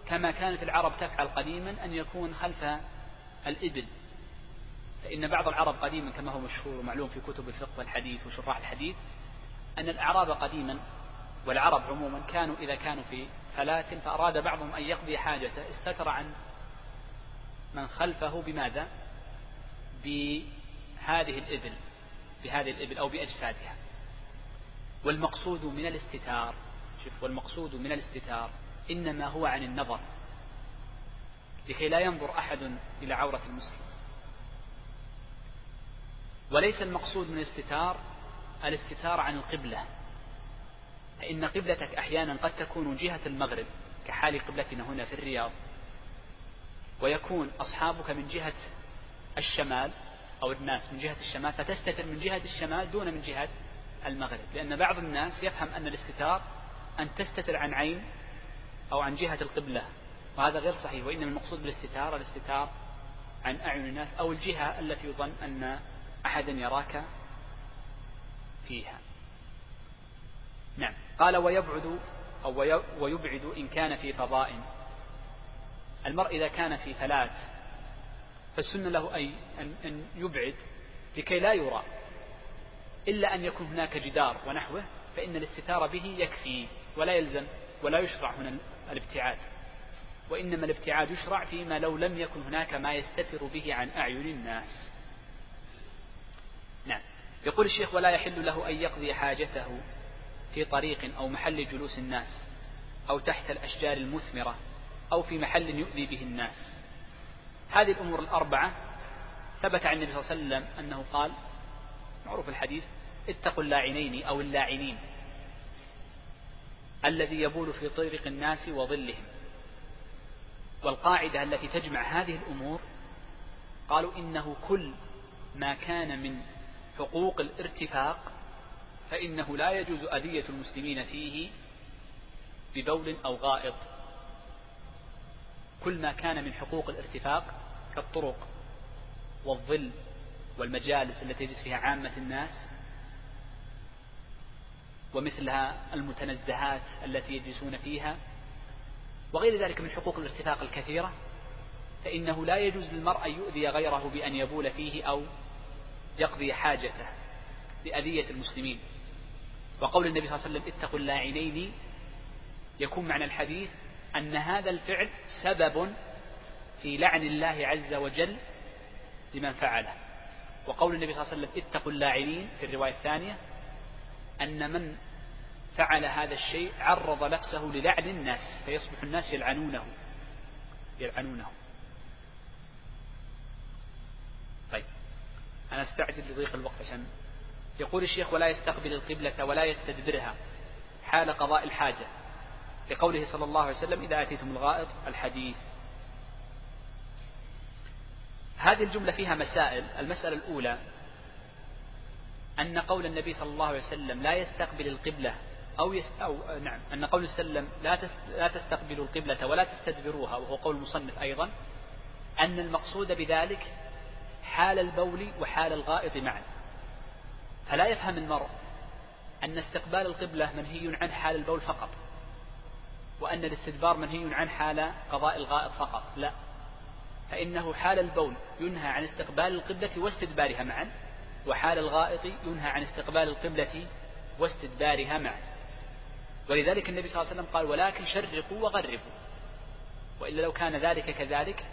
كما كانت العرب تفعل قديما أن يكون خلف الإبل. فإن بعض العرب قديما كما هو مشهور ومعلوم في كتب الفقه والحديث وشراح الحديث أن الأعراب قديما والعرب عموما كانوا إذا كانوا في فلاة فأراد بعضهم أن يقضي حاجته استتر عن من خلفه بماذا؟ بهذه الإبل بهذه الإبل أو بأجسادها. والمقصود من الاستتار شوف والمقصود من الاستتار إنما هو عن النظر. لكي لا ينظر أحد إلى عورة المسلم. وليس المقصود من الاستتار الاستتار عن القبلة. فإن قبلتك أحيانا قد تكون جهة المغرب كحال قبلتنا هنا في الرياض. ويكون أصحابك من جهة الشمال أو الناس من جهة الشمال فتستتر من جهة الشمال دون من جهة المغرب. لأن بعض الناس يفهم أن الاستتار أن تستتر عن عين أو عن جهة القبلة. وهذا غير صحيح وإنما المقصود بالاستتار الاستتار عن أعين الناس أو الجهة التي يظن أن أحدا يراك فيها. نعم. قال ويبعد أو ويبعد إن كان في فضاء. المرء إذا كان في فلاة فالسنة له أي أن يبعد لكي لا يرى. إلا أن يكون هناك جدار ونحوه فإن الاستتار به يكفي ولا يلزم ولا يشرع هنا الابتعاد. وإنما الابتعاد يشرع فيما لو لم يكن هناك ما يستتر به عن أعين الناس. نعم. يقول الشيخ ولا يحل له أن يقضي حاجته في طريق أو محل جلوس الناس أو تحت الأشجار المثمرة أو في محل يؤذي به الناس. هذه الأمور الأربعة ثبت عن النبي صلى الله عليه وسلم أنه قال معروف الحديث اتقوا اللاعنين أو اللاعنين الذي يبول في طريق الناس وظلهم. والقاعدة التي تجمع هذه الأمور قالوا إنه كل ما كان من حقوق الارتفاق فإنه لا يجوز أذية المسلمين فيه ببول أو غائط. كل ما كان من حقوق الارتفاق كالطرق والظل والمجالس التي يجلس فيها عامة الناس ومثلها المتنزهات التي يجلسون فيها وغير ذلك من حقوق الارتفاق الكثيرة فإنه لا يجوز للمرء أن يؤذي غيره بأن يبول فيه أو يقضي حاجته لأذية المسلمين. وقول النبي صلى الله عليه وسلم اتقوا اللاعنين يكون معنى الحديث أن هذا الفعل سبب في لعن الله عز وجل لمن فعله. وقول النبي صلى الله عليه وسلم اتقوا اللاعنين في الرواية الثانية أن من فعل هذا الشيء عرض نفسه للعن الناس فيصبح الناس يلعنونه. يلعنونه. طيب. أنا أستعجل لضيق الوقت عشان يقول الشيخ ولا يستقبل القبلة ولا يستدبرها. حال قضاء الحاجة. لقوله صلى الله عليه وسلم إذا أتيتم الغائط الحديث. هذه الجملة فيها مسائل. المسألة الأولى أن قول النبي صلى الله عليه وسلم لا يستقبل القبلة أو, يس أو نعم أن قول السلم لا لا تستقبلوا القبلة ولا تستدبروها وهو قول المصنف أيضا أن المقصود بذلك حال البول وحال الغائط معا. فلا يفهم المرء أن استقبال القبلة منهي عن حال البول فقط وأن الاستدبار منهي عن حال قضاء الغائط فقط لا. فإنه حال البول ينهى عن استقبال القبلة واستدبارها معا وحال الغائط ينهى عن استقبال القبلة واستدبارها معا. ولذلك النبي صلى الله عليه وسلم قال ولكن شرقوا وغربوا. وإلا لو كان ذلك كذلك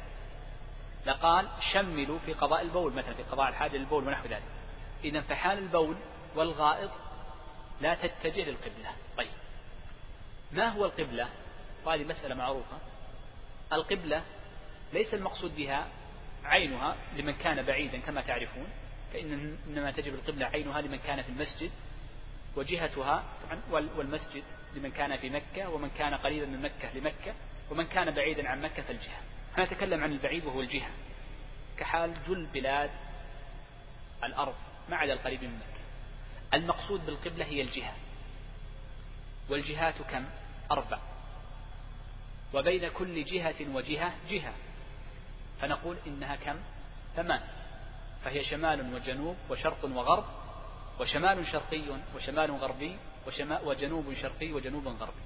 لقال شملوا في قضاء البول مثلا في قضاء الحاجة للبول ونحو ذلك. إذا فحال البول والغائط لا تتجه للقبلة. طيب. ما هو القبلة؟ وهذه مسألة معروفة. القبلة ليس المقصود بها عينها لمن كان بعيدا كما تعرفون فإن إنما تجب القبلة عينها لمن كان في المسجد وجهتها والمسجد لمن كان في مكة ومن كان قريبا من مكة لمكة ومن كان بعيدا عن مكة فالجهة. نتكلم عن البعيد وهو الجهة. كحال جل بلاد الأرض ما عدا القريب من مكة. المقصود بالقبلة هي الجهة. والجهات كم؟ أربع. وبين كل جهة وجهة جهة. فنقول إنها كم؟ ثمان. فهي شمال وجنوب وشرق وغرب وشمال شرقي وشمال غربي وجنوب شرقي وجنوب غربي.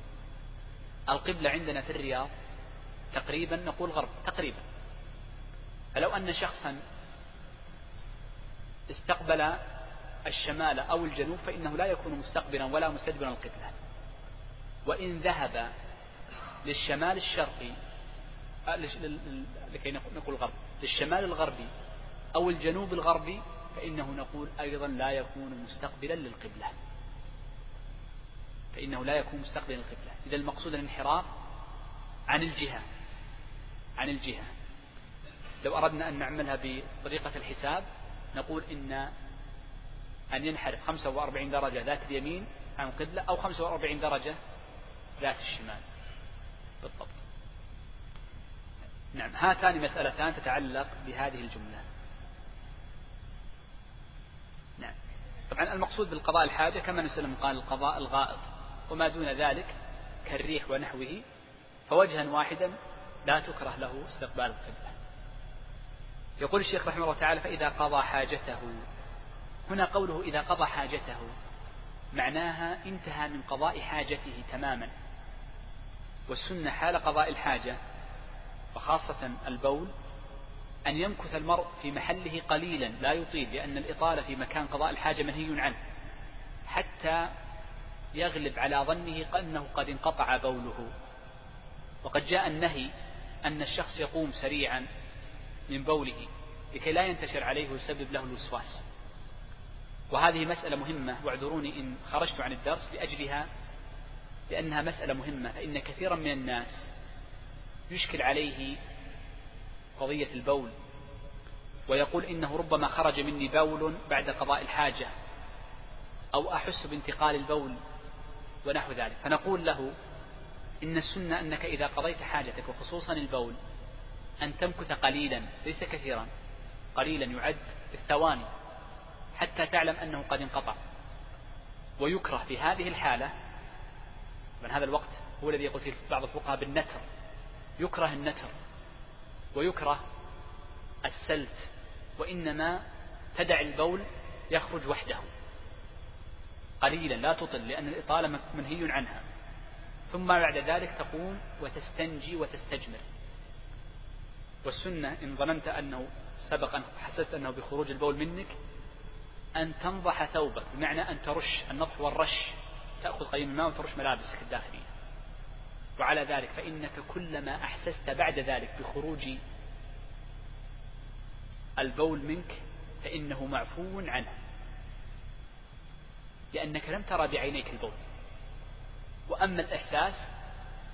القبلة عندنا في الرياض تقريبا نقول غرب تقريبا. فلو أن شخصا استقبل الشمال أو الجنوب فإنه لا يكون مستقبلا ولا مستدبرا القبلة. وإن ذهب للشمال الشرقي آه، لكي نقول الغرب للشمال الغربي أو الجنوب الغربي فإنه نقول أيضا لا يكون مستقبلا للقبلة. فإنه لا يكون مستقبلا للقبلة. إذا المقصود الانحراف عن الجهة عن الجهة. لو أردنا أن نعملها بطريقة الحساب نقول إن أن ينحرف 45 درجة ذات اليمين عن القبلة أو 45 درجة ذات الشمال. بالضبط. نعم هاتان مسألتان تتعلق بهذه الجملة. نعم. طبعا المقصود بالقضاء الحاجة كما نسلم قال القضاء الغائط وما دون ذلك كالريح ونحوه فوجها واحدا لا تكره له استقبال القبلة. يقول الشيخ رحمه الله تعالى فإذا قضى حاجته. هنا قوله إذا قضى حاجته معناها انتهى من قضاء حاجته تماما. والسنة حال قضاء الحاجة وخاصة البول أن يمكث المرء في محله قليلا لا يطيل لأن الإطالة في مكان قضاء الحاجة منهي عنه حتى يغلب على ظنه أنه قد انقطع بوله. وقد جاء النهي أن الشخص يقوم سريعا من بوله لكي لا ينتشر عليه ويسبب له الوسواس. وهذه مسألة مهمة واعذروني إن خرجت عن الدرس لأجلها لأنها مسألة مهمة. فإن كثيرا من الناس يشكل عليه قضية البول ويقول إنه ربما خرج مني بول بعد قضاء الحاجة أو أحس بانتقال البول. ونحو ذلك. فنقول له إن السنة أنك إذا قضيت حاجتك وخصوصا البول أن تمكث قليلا ليس كثيرا قليلا يعد بالثواني حتى تعلم أنه قد انقطع. ويكره في هذه الحالة من هذا الوقت هو الذي يقول فيه بعض الفقهاء بالنتر يكره النتر ويكره السلت وإنما تدع البول يخرج وحده. قليلا لا تطل لأن الإطالة منهي عنها. ثم بعد ذلك تقوم وتستنجي وتستجمر. والسنة إن ظننت أنه سبقا حسست أنه بخروج البول منك أن تنضح ثوبك بمعنى أن ترش النضح والرش تأخذ قليل الماء وترش ملابسك الداخلية. وعلى ذلك فإنك كلما أحسست بعد ذلك بخروج البول منك فإنه معفو عنه. لأنك لم ترى بعينيك البول. وأما الإحساس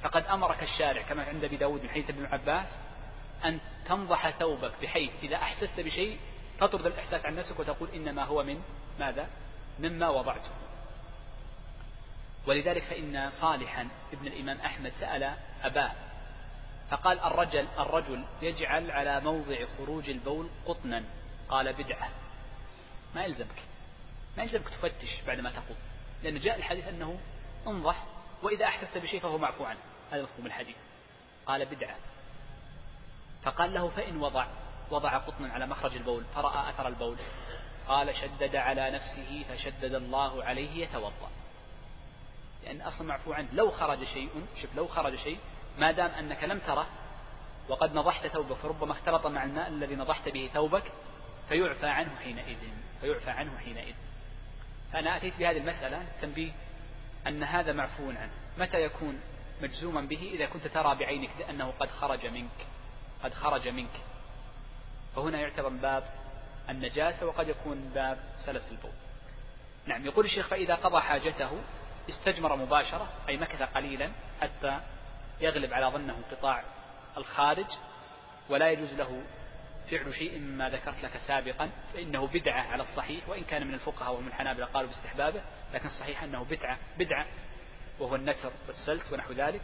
فقد أمرك الشارع كما عند أبي داود من حديث ابن عباس أن تنضح ثوبك بحيث إذا أحسست بشيء تطرد الإحساس عن نفسك وتقول إنما هو من ماذا؟ مما وضعته. ولذلك فإن صالحا ابن الإمام أحمد سأل أباه فقال الرجل الرجل يجعل على موضع خروج البول قطنا. قال بدعة ما يلزمك. ما يلزمك تفتش بعد ما تقوم لأن جاء الحديث أنه انضح وإذا أحسست بشيء فهو معفو عنه. هذا مفهوم الحديث. قال بدعة. فقال له فإن وضع وضع قطنا على مخرج البول فرأى أثر البول. قال شدد على نفسه فشدد الله عليه يتوضأ. لأن أصلا معفو عنه. لو خرج شيء شوف لو خرج شيء ما دام أنك لم تره وقد نضحت ثوبك فربما اختلط مع الماء الذي نضحت به ثوبك فيعفى عنه حينئذ. فيعفى عنه حينئذ. فأنا أتيت بهذه المسألة تنبيه أن هذا معفو عنه. متى يكون مجزوما به؟ إذا كنت ترى بعينك أنه قد خرج منك. قد خرج منك. فهنا يعتبر باب النجاسة وقد يكون باب سلس البول. نعم يقول الشيخ فإذا قضى حاجته استجمر مباشرة أي مكث قليلا حتى يغلب على ظنه انقطاع الخارج ولا يجوز له فعل شيء مما ذكرت لك سابقا فإنه بدعة على الصحيح وإن كان من الفقهاء ومن الحنابلة قالوا باستحبابه لكن الصحيح أنه بدعة بدعة وهو النتر والسلت ونحو ذلك.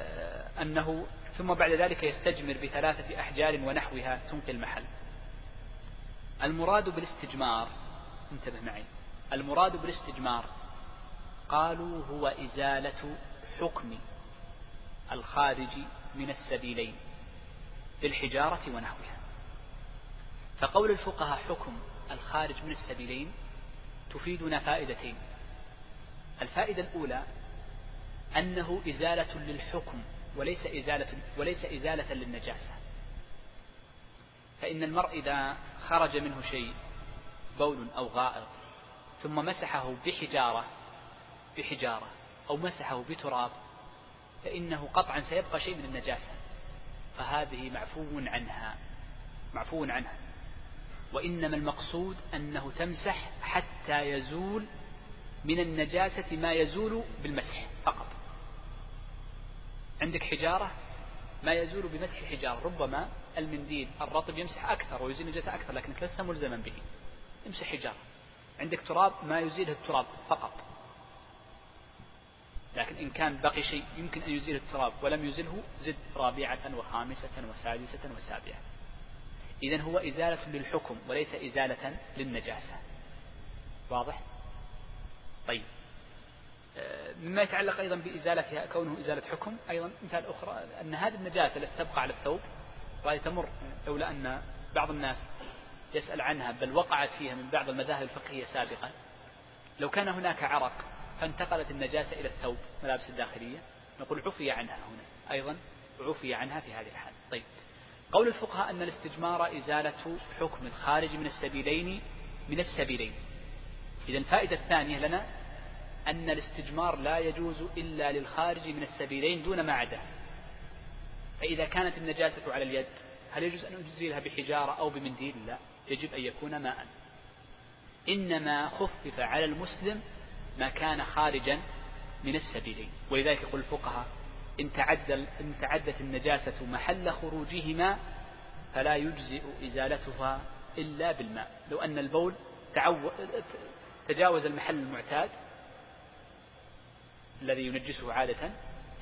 آه، أنه ثم بعد ذلك يستجمر بثلاثة أحجار ونحوها تنقي المحل. المراد بالاستجمار انتبه معي. المراد بالاستجمار قالوا هو إزالة حكم الخارج من السبيلين. بالحجارة ونحوها. فقول الفقهاء حكم الخارج من السبيلين تفيدنا فائدتين. الفائدة الأولى أنه إزالة للحكم وليس إزالة وليس إزالة للنجاسة. فإن المرء إذا خرج منه شيء بول أو غائط ثم مسحه بحجارة بحجارة أو مسحه بتراب فإنه قطعا سيبقى شيء من النجاسة. فهذه معفو عنها معفو عنها. وإنما المقصود أنه تمسح حتى يزول من النجاسة ما يزول بالمسح فقط. عندك حجارة؟ ما يزول بمسح حجارة ربما المنديل الرطب يمسح أكثر ويزيل النجاسة أكثر لكنك لست ملزما به. امسح حجارة. عندك تراب؟ ما يزيله التراب فقط. لكن إن كان بقي شيء يمكن أن يزيل التراب ولم يزله زد رابعة وخامسة وسادسة وسابعة. إذا هو إزالة للحكم وليس إزالة للنجاسة. واضح؟ طيب. آه، مما يتعلق أيضا بإزالتها كونه إزالة حكم أيضا مثال أخرى أن هذه النجاسة التي تبقى على الثوب وهي تمر لولا أن بعض الناس يسأل عنها بل وقعت فيها من بعض المذاهب الفقهية سابقا. لو كان هناك عرق فانتقلت النجاسة إلى الثوب ملابس الداخلية. نقول عفي عنها هنا. أيضا عفي عنها في هذه الحالة طيب. قول الفقهاء أن الاستجمار إزالة حكم الخارج من السبيلين من السبيلين. إذا الفائدة الثانية لنا أن الاستجمار لا يجوز إلا للخارج من السبيلين دون ما عدا فإذا كانت النجاسة على اليد هل يجوز أن نزيلها بحجارة أو بمنديل؟ لا. يجب أن يكون ماء. إنما خفف على المسلم ما كان خارجا من السبيلين ولذلك يقول الفقهاء إن, تعدل إن تعدت النجاسة محل خروجهما فلا يجزئ إزالتها إلا بالماء. لو أن البول تعو... تجاوز المحل المعتاد الذي ينجسه عادة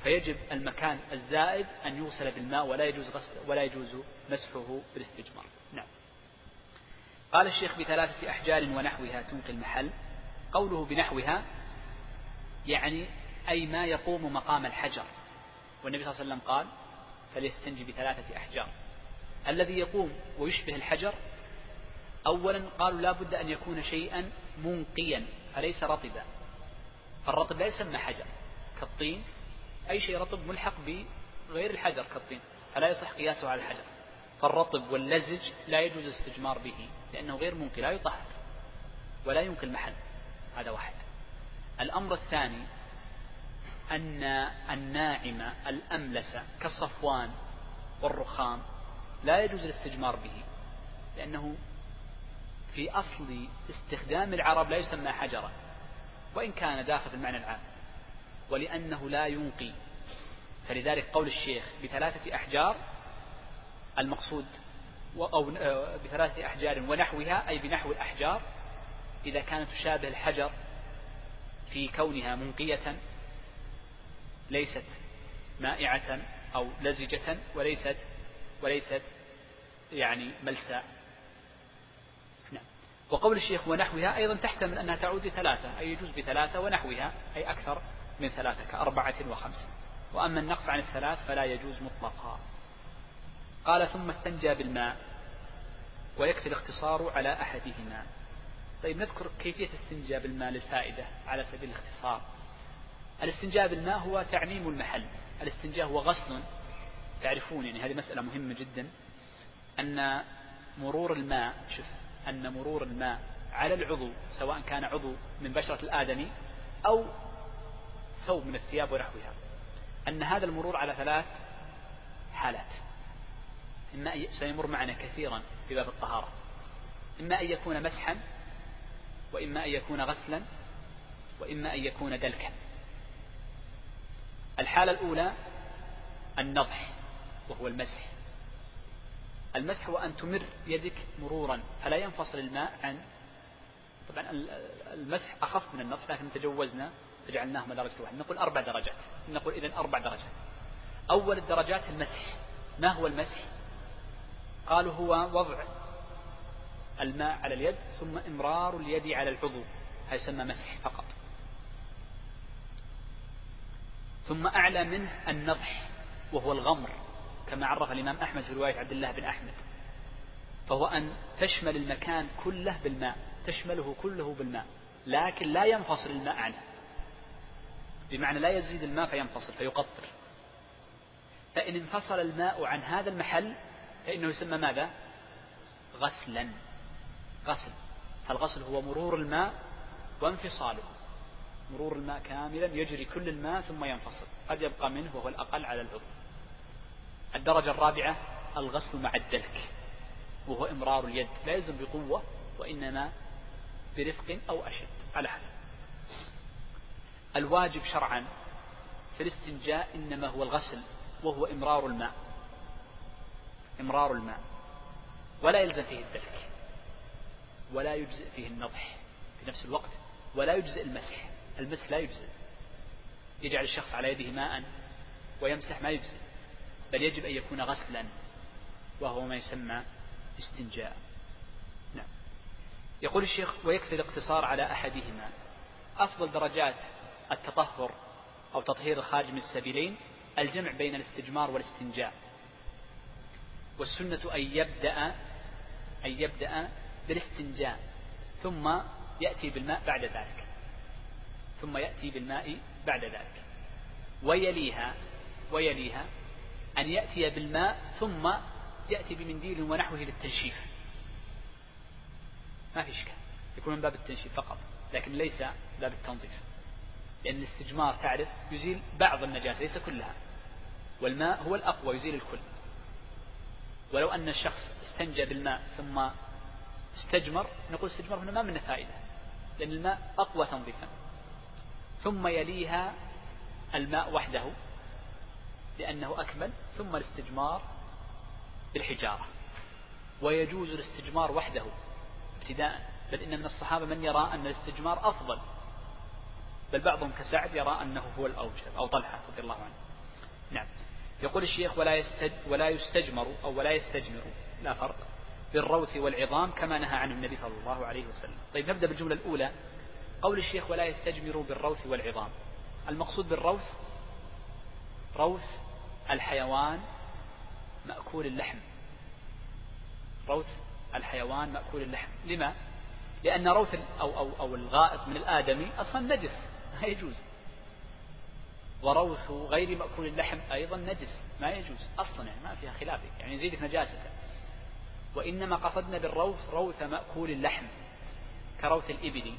فيجب المكان الزائد أن يوصل بالماء ولا يجوز غسل ولا يجوز مسحه بالاستجمار. نعم. قال الشيخ بثلاثة أحجار ونحوها تنقي المحل. قوله بنحوها يعني أي ما يقوم مقام الحجر. والنبي صلى الله عليه وسلم قال فليستنجي بثلاثة أحجار. الذي يقوم ويشبه الحجر أولا قالوا لا بد أن يكون شيئا منقيا فليس رطبا. فالرطب لا يسمى حجر كالطين. أي شيء رطب ملحق بغير الحجر كالطين. فلا يصح قياسه على الحجر. فالرطب واللزج لا يجوز الاستجمار به لأنه غير منقي لا يطهر ولا ينقي المحل هذا واحد. الأمر الثاني أن الناعم الأملس كالصفوان والرخام لا يجوز الاستجمار به لأنه في أصل استخدام العرب لا يسمى حجرا وإن كان داخل المعنى العام ولأنه لا ينقي. فلذلك قول الشيخ بثلاثة أحجار المقصود أو آه، بثلاثة أحجار ونحوها أي بنحو الأحجار إذا كانت تشابه الحجر في كونها منقية ليست مائعة أو لزجة وليست وليست يعني ملساء. نعم. وقول الشيخ ونحوها أيضا تحتمل أنها تعود لثلاثة أي يجوز بثلاثة ونحوها أي أكثر من ثلاثة كأربعة وخمسة. وأما النقص عن الثلاث فلا يجوز مطلقا. قال ثم استنجى بالماء ويكفي الاختصار على أحدهما. طيب نذكر كيفية استنجاء بالماء للفائدة على سبيل الاختصار. الاستنجاء بالماء هو تعميم المحل. الاستنجاء هو غسل. تعرفون يعني هذه مسألة مهمة جدا أن مرور الماء شوف أن مرور الماء على العضو سواء كان عضو من بشرة الآدمي أو ثوب من الثياب ونحوها أن هذا المرور على ثلاث حالات. إما سيمر معنا كثيرا في باب الطهارة. إما أن يكون مسحا وإما أن يكون غسلا وإما أن يكون دلكا. الحالة الأولى النضح وهو المسح. المسح هو أن تمر يدك مرورا فلا ينفصل الماء عن طبعا المسح أخف من النضح لكن تجوزنا فجعلناه مدارس واحد نقول أربع درجات. نقول إذن أربع درجات. أول الدرجات المسح. ما هو المسح؟ قالوا هو وضع الماء على اليد ثم إمرار اليد على العضو هذا يسمى مسح فقط. ثم أعلى منه النضح وهو الغمر كما عرف الإمام أحمد في رواية عبد الله بن أحمد. فهو أن تشمل المكان كله بالماء تشمله كله بالماء لكن لا ينفصل الماء عنه. بمعنى لا يزيد الماء فينفصل فيقطر. فإن انفصل الماء عن هذا المحل فإنه يسمى ماذا؟ غسلا. غسل. فالغسل هو مرور الماء وانفصاله. مرور الماء كاملا يجري كل الماء ثم ينفصل. قد يبقى منه وهو الأقل على العضو. الدرجة الرابعة الغسل مع الدلك وهو إمرار اليد. لا يلزم بقوة وإنما برفق أو أشد. على حسب. الواجب شرعا في الاستنجاء إنما هو الغسل وهو إمرار الماء. إمرار الماء. ولا يلزم فيه الدلك. ولا يجزئ فيه النضح في نفس الوقت ولا يجزئ المسح المسح لا يجزئ. يجعل الشخص على يده ماء ويمسح ما يجزئ بل يجب أن يكون غسلا وهو ما يسمى استنجاء. نعم. يقول الشيخ ويكفي الاقتصار على أحدهما. أفضل درجات التطهر أو تطهير الخارج من السبيلين الجمع بين الاستجمار والاستنجاء. والسنة أن يبدأ أن يبدأ بالاستنجاء ثم يأتي بالماء بعد ذلك. ثم يأتي بالماء بعد ذلك. ويليها ويليها أن يأتي بالماء ثم يأتي بمنديل ونحوه للتنشيف. ما في إشكال. يكون من باب التنشيف فقط لكن ليس باب التنظيف. لأن الاستجمار تعرف يزيل بعض النجاسة ليس كلها. والماء هو الأقوى يزيل الكل. ولو أن الشخص استنجى بالماء ثم استجمر نقول استجمر هنا ما منه فائدة لأن الماء أقوى تنظيفا. ثم يليها الماء وحده لأنه أكمل ثم الاستجمار بالحجارة. ويجوز الاستجمار وحده ابتداء بل إن من الصحابة من يرى أن الاستجمار أفضل بل بعضهم كسعد يرى أنه هو الأوجب أو طلحة رضي الله عنه. نعم. يقول الشيخ ولا يستج ولا يستجمر أو ولا يستجمر. لا فرق. بالروث والعظام كما نهى عنه النبي صلى الله عليه وسلم. طيب نبدأ بالجملة الأولى. قول الشيخ ولا يستجمر بالروث والعظام. المقصود بالروث روث الحيوان مأكول اللحم. روث الحيوان مأكول اللحم. لما؟ لأن روث أو, أو, أو الغائط من الآدمي أصلا نجس [laughs] ما يجوز. وروث غير مأكول اللحم أيضا نجس ما يجوز أصلا يعني ما فيها خلاف. يعني يزيدك نجاسة وإنما قصدنا بالروث روث مأكول اللحم كروث الإبل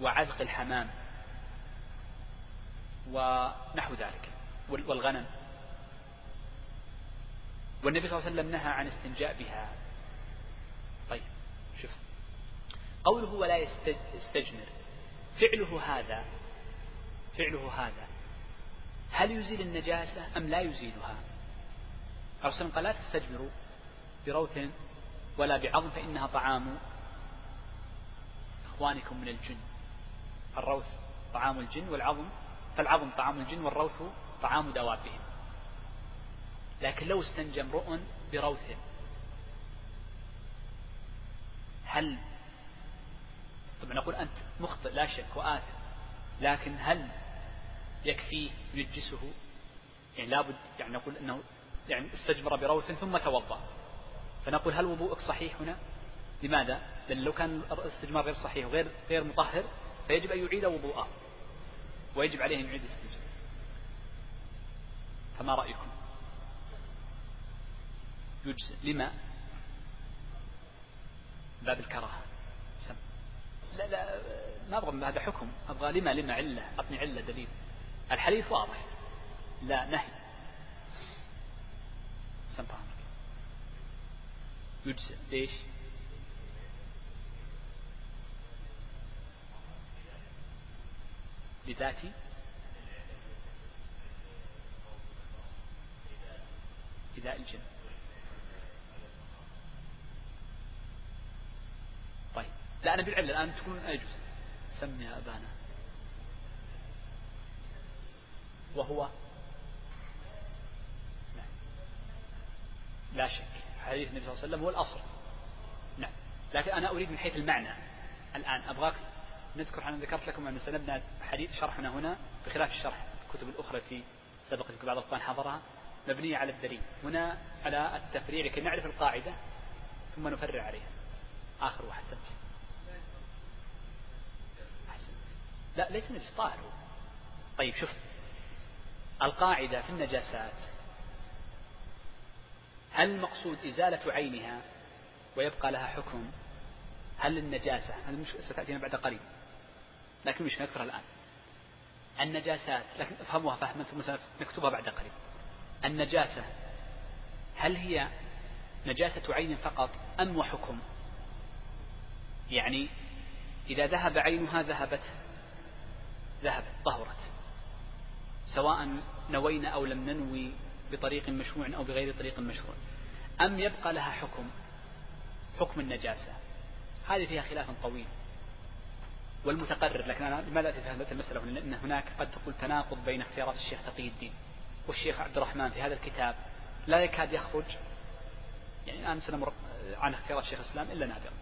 وعذق الحمام ونحو ذلك والغنم. والنبي صلى الله عليه وسلم نهى عن استنجاء بها. طيب شوف. قوله ولا يستجمر. فعله هذا فعله هذا. هل يزيل النجاسة أم لا يزيلها؟ الرسول قال لا تستجمروا. بروث ولا بعظم فإنها طعام إخوانكم من الجن. الروث طعام الجن والعظم فالعظم طعام الجن والروث طعام دوابهم لكن لو استنجى امرؤ بروث هل طبعا نقول أنت مخطئ لا شك وآثم لكن هل يكفيه ينجسه؟ يعني لابد يعني نقول أنه يعني استجمر بروث ثم توضأ. فنقول هل وضوءك صحيح هنا؟ لماذا؟ لأن لو كان الاستجمار غير صحيح وغير غير مطهر فيجب أن يعيد وضوءه ويجب عليه أن يعيد الاستنجاء فما رأيكم؟ يجزئ. لما؟ باب الكراهة. لا لا ما أبغى هذا حكم. أبغى لما لما علة؟ أعطني علة دليل. الحديث واضح. لا نهي. سم. يجزئ ليش؟ لذاتي إذاء الجن طيب لا أنا بالعلة الآن تقولون أيجوز سمي أبانا وهو لا, لا شك حديث النبي صلى الله عليه وسلم هو الأصل. نعم. لكن أنا أريد من حيث المعنى الآن أبغاك نذكر أنا ذكرت لكم أن سنبنى حديث شرحنا هنا بخلاف الشرح الكتب الأخرى في سبقت بعض الأخوان حضرها مبنية على الدليل. هنا على التفريع لكي نعرف القاعدة ثم نفرع عليها. آخر واحد سبت لا ليس نجس طاهر طيب شوف. القاعدة في النجاسات هل المقصود إزالة عينها ويبقى لها حكم هل النجاسة هذه ستأتينا بعد قليل لكن مش نذكرها الآن. النجاسات لكن افهموها فهما ثم سنكتبها بعد قليل. النجاسة هل هي نجاسة عين فقط أم وحكم؟ يعني إذا ذهب عينها ذهبت ذهبت طهرت. سواء نوينا أو لم ننوي بطريق مشروع أو بغير طريق مشروع. أم يبقى لها حكم حكم النجاسة. هذه فيها خلاف طويل والمتقرر لكن أنا لماذا أتي في هذه المسألة؟ لأن هناك قد تقول تناقض بين اختيارات الشيخ تقي الدين والشيخ عبد الرحمن في هذا الكتاب. لا يكاد يخرج يعني الآن سنمر عن اختيارات الشيخ الإسلام إلا نادرا.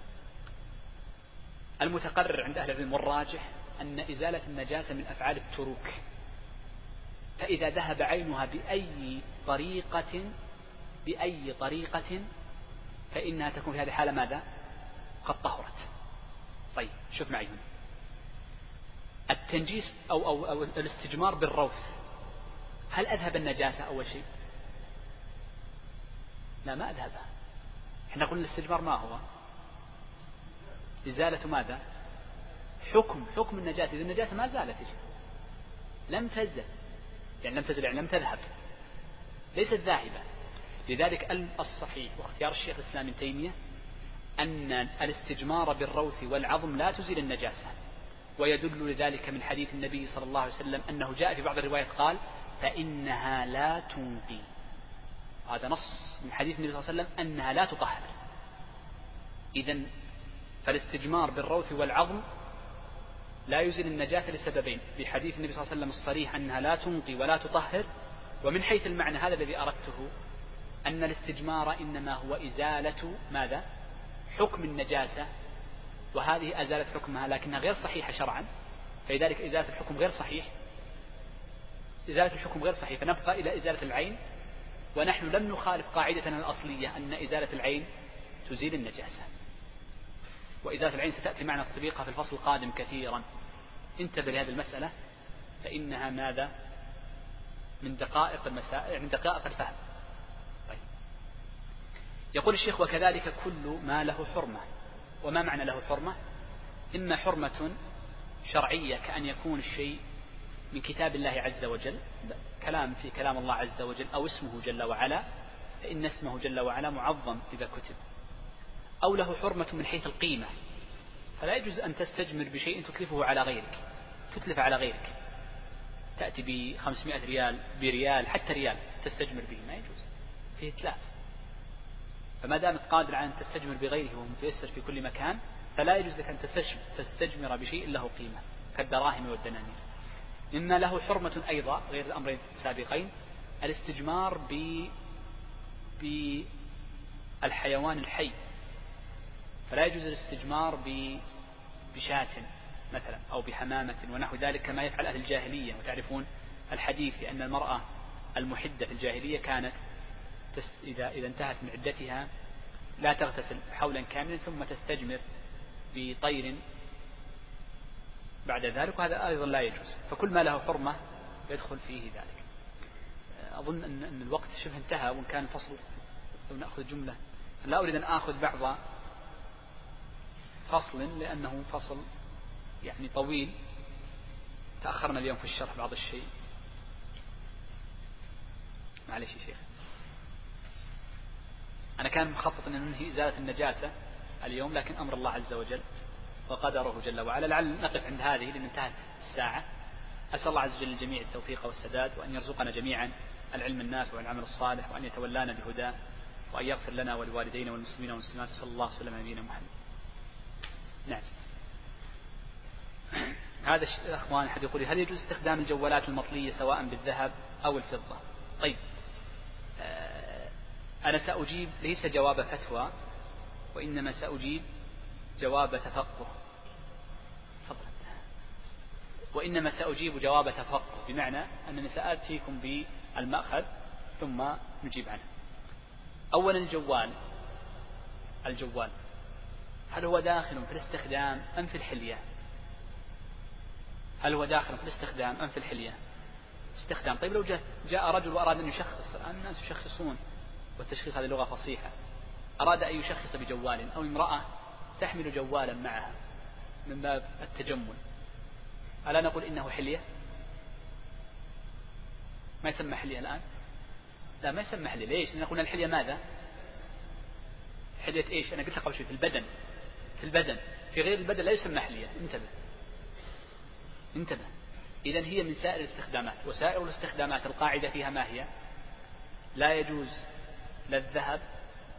المتقرر عند أهل العلم والراجح أن إزالة النجاسة من أفعال التروك. فإذا ذهب عينها بأي طريقة بأي طريقة فإنها تكون في هذه الحالة ماذا؟ قد طهرت. طيب شوف معي. هنا التنجيس أو, أو, أو الاستجمار بالروث. هل أذهب النجاسة أول شيء؟ لا ما أذهبها إحنا قلنا الاستجمار ما هو؟ إزالة ماذا؟ حكم حكم النجاسة. إذا النجاسة ما زالت لم تزل. يعني لم تزل يعني لم تذهب. ليست ذاهبة. لذلك الصحيح واختيار الشيخ الإسلام ابن تيمية أن الاستجمار بالروث والعظم لا تزيل النجاسة. ويدل لذلك من حديث النبي صلى الله عليه وسلم أنه جاء في بعض الروايات قال فإنها لا تنقي. هذا نص من حديث النبي صلى الله عليه وسلم أنها لا تطهر. إذا فالاستجمار بالروث والعظم لا يزيل النجاسة لسببين. بحديث النبي صلى الله عليه وسلم الصريح أنها لا تنقي ولا تطهر. ومن حيث المعنى هذا الذي أردته أن الاستجمار إنما هو إزالة ماذا؟ حكم النجاسة. وهذه أزالت حكمها لكنها غير صحيحة شرعا. فلذلك إزالة الحكم غير صحيح. إزالة الحكم غير صحيح. فنبقى إلى إزالة العين. ونحن لم نخالف قاعدتنا الأصلية أن إزالة العين تزيل النجاسة. وإزالة العين ستأتي معنا تطبيقها في الفصل القادم كثيرا. انتبه لهذه المسألة فإنها ماذا؟ من دقائق المسائل من دقائق الفهم. طيب. يقول الشيخ وكذلك كل ما له حرمة. وما معنى له حرمة؟ إما حرمة شرعية كأن يكون الشيء من كتاب الله عز وجل كلام في كلام الله عز وجل أو اسمه جل وعلا فإن اسمه جل وعلا معظم إذا كتب. أو له حرمة من حيث القيمة. فلا يجوز أن تستجمر بشيء تتلفه على غيرك. تتلف على غيرك. تأتي ب 500 ريال بريال حتى ريال تستجمر به ما يجوز. فيه إتلاف. فما دامت قادر على أن تستجمر بغيره وهو متيسر في كل مكان فلا يجوز لك أن تستجمر بشيء له قيمة كالدراهم والدنانير. مما له حرمة أيضا غير الأمرين السابقين الاستجمار ب بالحيوان الحي. فلا يجوز الاستجمار بشاة. مثلا أو بحمامة ونحو ذلك كما يفعل أهل الجاهلية. وتعرفون الحديث بأن المرأة المحدة في الجاهلية كانت إذا إذا انتهت من عدتها لا تغتسل حولا كاملا ثم تستجمر بطير بعد ذلك وهذا أيضا لا يجوز. فكل ما له حرمة يدخل فيه ذلك. أظن أن, أن الوقت شبه انتهى وإن كان فصل لو نأخذ جملة. لا أريد أن آخذ بعض فصل لأنه فصل يعني طويل. تأخرنا اليوم في الشرح بعض الشيء. معلش يا شيخ. أنا كان مخطط أن ننهي إزالة النجاسة اليوم لكن أمر الله عز وجل وقدره جل وعلا. لعل نقف عند هذه لأن انتهت الساعة. أسأل الله عز وجل الجميع التوفيق والسداد وأن يرزقنا جميعا العلم النافع والعمل الصالح وأن يتولانا بهداه وأن يغفر لنا ولوالدينا والمسلمين والمسلمات. صلى الله وسلم على نبينا محمد. نعم. هذا الأخوان أحد يقول هل يجوز استخدام الجوالات المطلية سواء بالذهب أو الفضة؟ طيب. آه، أنا سأجيب ليس جواب فتوى وإنما سأجيب جواب تفقه. تفضل. وإنما سأجيب جواب تفقه بمعنى أنني سآتيكم بالمأخذ ثم نجيب عنه. أولا الجوال. الجوال. هل هو داخل في الاستخدام أم في الحلية؟ هل هو داخل في الاستخدام أم في الحلية؟ استخدام. طيب لو جاء, جاء رجل وأراد أن يشخص الناس يشخصون والتشخيص هذه لغة فصيحة. أراد أن يشخص بجوال أو امرأة تحمل جوالا معها من باب التجمل. ألا نقول إنه حلية؟ ما يسمى حلية الآن؟ لا ما يسمى حلية. ليش؟ لأن قلنا الحلية ماذا؟ حلية إيش؟ أنا قلت قبل شوي في البدن. في البدن. في غير البدن لا يسمى حلية. انتبه. انتبه. إذا هي من سائر الاستخدامات وسائر الاستخدامات القاعدة فيها ما هي؟ لا يجوز لا الذهب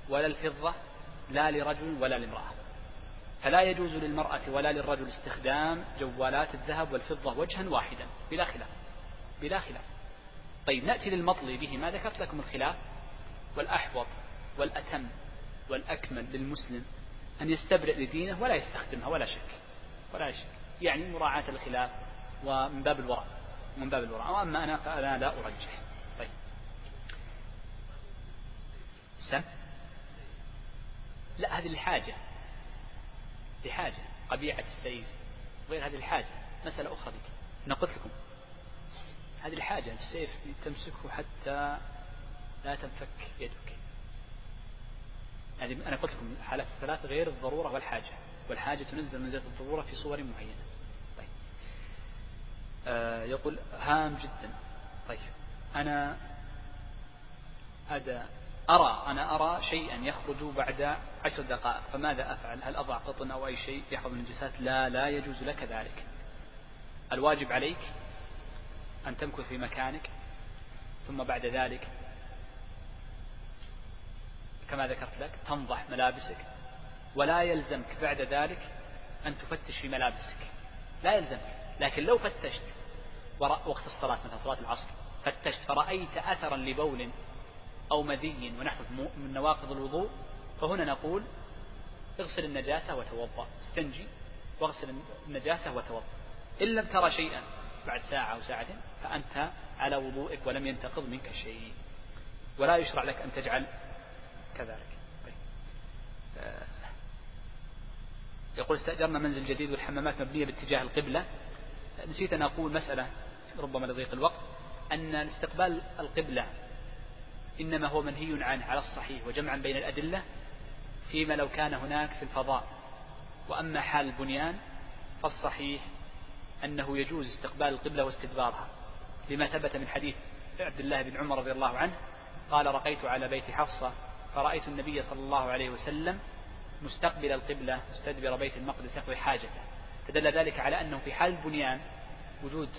ولا الفضة لا لرجل ولا لامرأة. فلا يجوز للمرأة ولا للرجل استخدام جوالات الذهب والفضة وجها واحدا بلا خلاف بلا خلاف. طيب نأتي للمطلي به. ما ذكرت لكم الخلاف؟ والأحوط والأتم والأكمل للمسلم أن يستبرئ لدينه ولا يستخدمها ولا شك ولا شك. يعني مراعاة الخلاف ومن باب الورع من باب الورع وأما أنا فأنا لا أرجح. طيب. سم؟ لا هذه الحاجة لحاجة. قبيعة السيف. غير هذه الحاجة مسألة أخرى ذيك أنا قلت لكم. هذه الحاجة السيف تمسكه حتى لا تنفك يدك. يعني أنا قلت لكم حالات الثلاث غير الضرورة والحاجة. والحاجة تنزل منزلة الضرورة في صور معينة. يقول هام جدا. طيب أنا أدى أرى أنا أرى شيئا يخرج بعد عشر دقائق فماذا أفعل؟ هل أضع قطن أو أي شيء يحفظ النجاسات لا لا يجوز لك ذلك. الواجب عليك أن تمكث في مكانك ثم بعد ذلك كما ذكرت لك تنضح ملابسك ولا يلزمك بعد ذلك أن تفتش في ملابسك. لا يلزمك لكن لو فتشت وقت الصلاة مثلا صلاة العصر. فتشت فرأيت أثرا لبول أو مذي ونحو من نواقض الوضوء فهنا نقول اغسل النجاسة وتوضأ. استنجي واغسل النجاسة وتوضأ. إن لم ترى شيئا بعد ساعة أو ساعتين فأنت على وضوئك ولم ينتقض منك شيء. ولا يشرع لك أن تجعل كذلك. طيب. آه. يقول استأجرنا منزل جديد والحمامات مبنية باتجاه القبلة. نسيت أن أقول مسألة. ربما لضيق الوقت أن استقبال القبلة إنما هو منهي عنه على الصحيح وجمعا بين الأدلة فيما لو كان هناك في الفضاء. وأما حال البنيان فالصحيح أنه يجوز استقبال القبلة واستدبارها لما ثبت من حديث عبد الله بن عمر رضي الله عنه قال رقيت على بيت حفصة فرأيت النبي صلى الله عليه وسلم مستقبل القبلة مستدبر بيت المقدس يقضي حاجته. فدل ذلك على أنه في حال البنيان وجود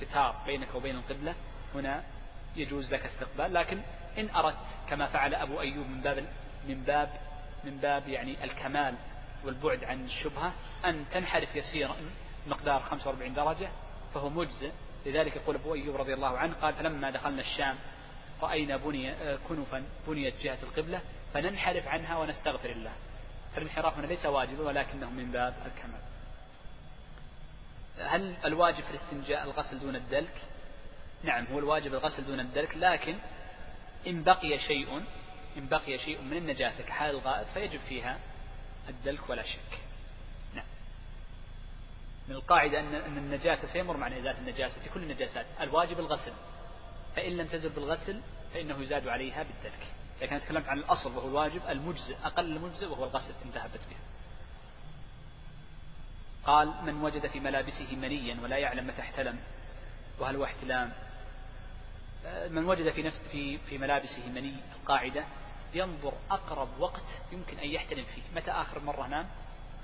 ستار بينك وبين القبلة هنا يجوز لك استقبال. لكن إن أردت كما فعل أبو أيوب من باب من باب من باب يعني الكمال والبعد عن الشبهة أن تنحرف يسيرا مقدار 45 درجة فهو مجزئ. لذلك يقول أبو أيوب رضي الله عنه قال فلما دخلنا الشام رأينا بني كنفا بنيت جهة القبلة فننحرف عنها ونستغفر الله. فالانحراف هنا ليس واجبا ولكنه من باب الكمال. هل الواجب في الاستنجاء الغسل دون الدلك؟ نعم هو الواجب الغسل دون الدلك لكن إن بقي شيء إن بقي شيء من النجاسة كحال الغائط فيجب فيها الدلك ولا شك. نعم. من القاعدة أن أن النجاسة سيمر معنى إزالة النجاسة في كل النجاسات. الواجب الغسل. فإن لم تزل بالغسل فإنه يزاد عليها بالدلك. لكن تكلمت عن الأصل وهو الواجب المجزئ أقل المجزئ وهو الغسل إن ذهبت به. قال من وجد في ملابسه منيا ولا يعلم متى احتلم. وهل هو احتلام؟ من وجد في نفس في في ملابسه مني. القاعدة ينظر أقرب وقت يمكن أن يحتلم فيه. متى آخر مرة نام؟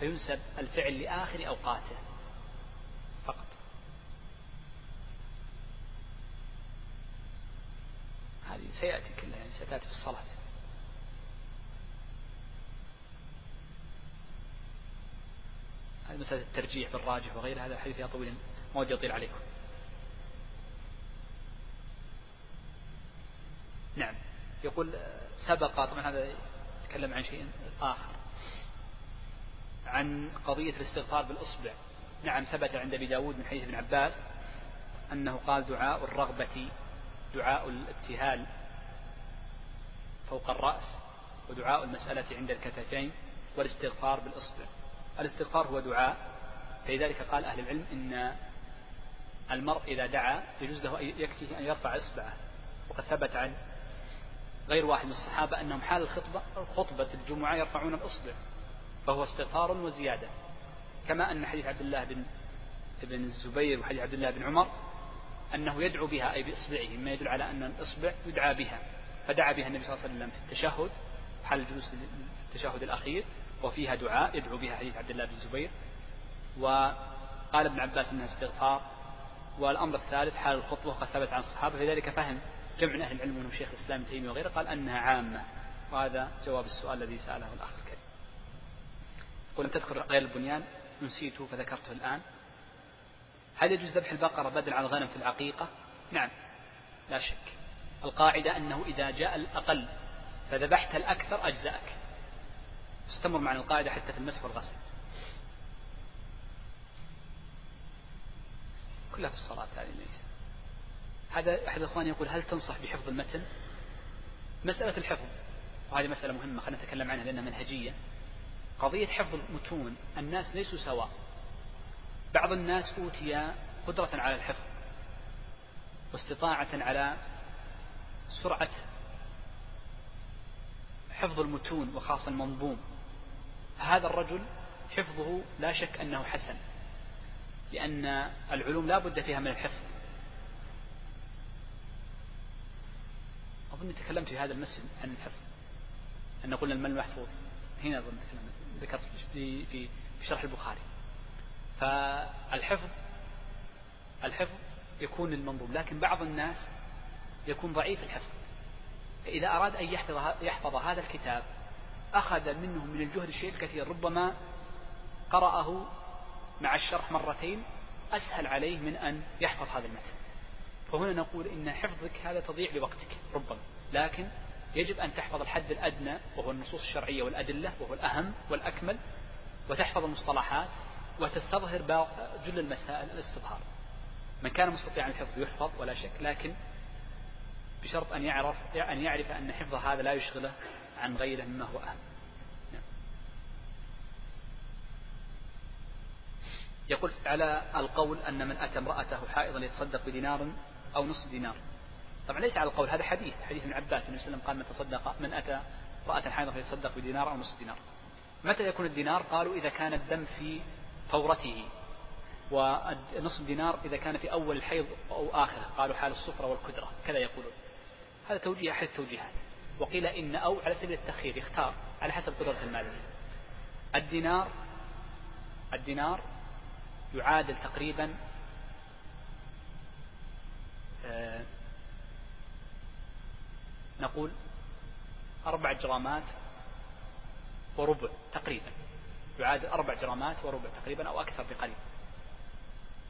فينسب الفعل لآخر أوقاته فقط. هذه سيأتي كلها يعني ستأتي في الصلاة. هذه مسألة الترجيح بالراجح وغيرها هذا حديث طويل ما ودي أطيل عليكم. نعم. يقول سبق طبعا هذا يتكلم عن شيء آخر. عن قضية الاستغفار بالإصبع. نعم ثبت عند أبي داود من حديث ابن عباس أنه قال دعاء الرغبة دعاء الابتهال فوق الرأس ودعاء المسألة عند الكتفين والاستغفار بالإصبع. الاستغفار هو دعاء. فلذلك قال أهل العلم إن المرء إذا دعا يجوز له يكفيه أن يرفع إصبعه. وقد ثبت عن غير واحد من الصحابة أنهم حال الخطبة خطبة الجمعة يرفعون الإصبع فهو استغفار وزيادة. كما أن حديث عبد الله بن ابن الزبير وحديث عبد الله بن عمر أنه يدعو بها أي بإصبعه مما يدل على أن الإصبع يدعى بها. فدعا بها النبي صلى الله عليه وسلم في التشهد حال الجلوس في التشهد الأخير. وفيها دعاء يدعو بها حديث عبد الله بن الزبير وقال ابن عباس أنها استغفار. والأمر الثالث حال الخطبة وقد ثبت عن الصحابة. فذلك فهم جمع من أهل العلم منهم شيخ الإسلام ابن تيمية وغيره قال أنها عامة. وهذا جواب السؤال الذي سأله الأخ الكريم. قل تذكر غير البنيان نسيته فذكرته الآن. هل يجوز ذبح البقرة بدل عن الغنم في العقيقة؟ نعم لا شك. القاعدة أنه إذا جاء الأقل فذبحت الأكثر أجزأك. استمر معنا القاعدة حتى في المسح والغسل. كلها في الصلاة هذه ليس. هذا أحد الإخوان يقول هل تنصح بحفظ المتن؟ مسألة الحفظ. وهذه مسألة مهمة خلينا نتكلم عنها لأنها منهجية. قضية حفظ المتون الناس ليسوا سواء. بعض الناس أوتي قدرة على الحفظ واستطاعة على سرعة حفظ المتون وخاصة المنظوم. هذا الرجل حفظه لا شك أنه حسن لأن العلوم لا بد فيها من الحفظ. أظن تكلمت في هذا المسجد عن الحفظ أن قلنا المال المحفوظ هنا أظن ذكرت في في شرح البخاري. فالحفظ الحفظ يكون المنظوم لكن بعض الناس يكون ضعيف الحفظ. فإذا أراد أن يحفظ, يحفظ هذا الكتاب أخذ منه من الجهد الشيء الكثير ربما قرأه مع الشرح مرتين أسهل عليه من أن يحفظ هذا المتن. فهنا نقول إن حفظك هذا تضيع لوقتك ربما. لكن يجب أن تحفظ الحد الأدنى وهو النصوص الشرعية والأدلة وهو الأهم والأكمل وتحفظ المصطلحات وتستظهر جل المسائل الاستظهار. من كان مستطيعا الحفظ يحفظ ولا شك لكن بشرط أن يعرف أن يعرف أن حفظ هذا لا يشغله عن غيره مما هو أهم نعم. يقول على القول أن من أتى امرأته حائضا يتصدق بدينار أو نصف دينار. طبعا ليس على القول هذا حديث حديث ابن عباس النبي صلى الله عليه وسلم قال من تصدق من أتى امرأة حائضا فيتصدق بدينار أو نصف دينار. متى يكون الدينار؟ قالوا إذا كان الدم في فورته ونصف دينار إذا كان في أول الحيض أو آخره. قالوا حال الصفرة والكدرة كذا يقولون. هذا توجيه أحد التوجيهات. وقيل إن أو على سبيل التخيير يختار على حسب قدرة المال. الدينار الدينار يعادل تقريبا آه نقول أربع جرامات وربع تقريبا. يعادل أربع جرامات وربع تقريبا أو أكثر بقليل.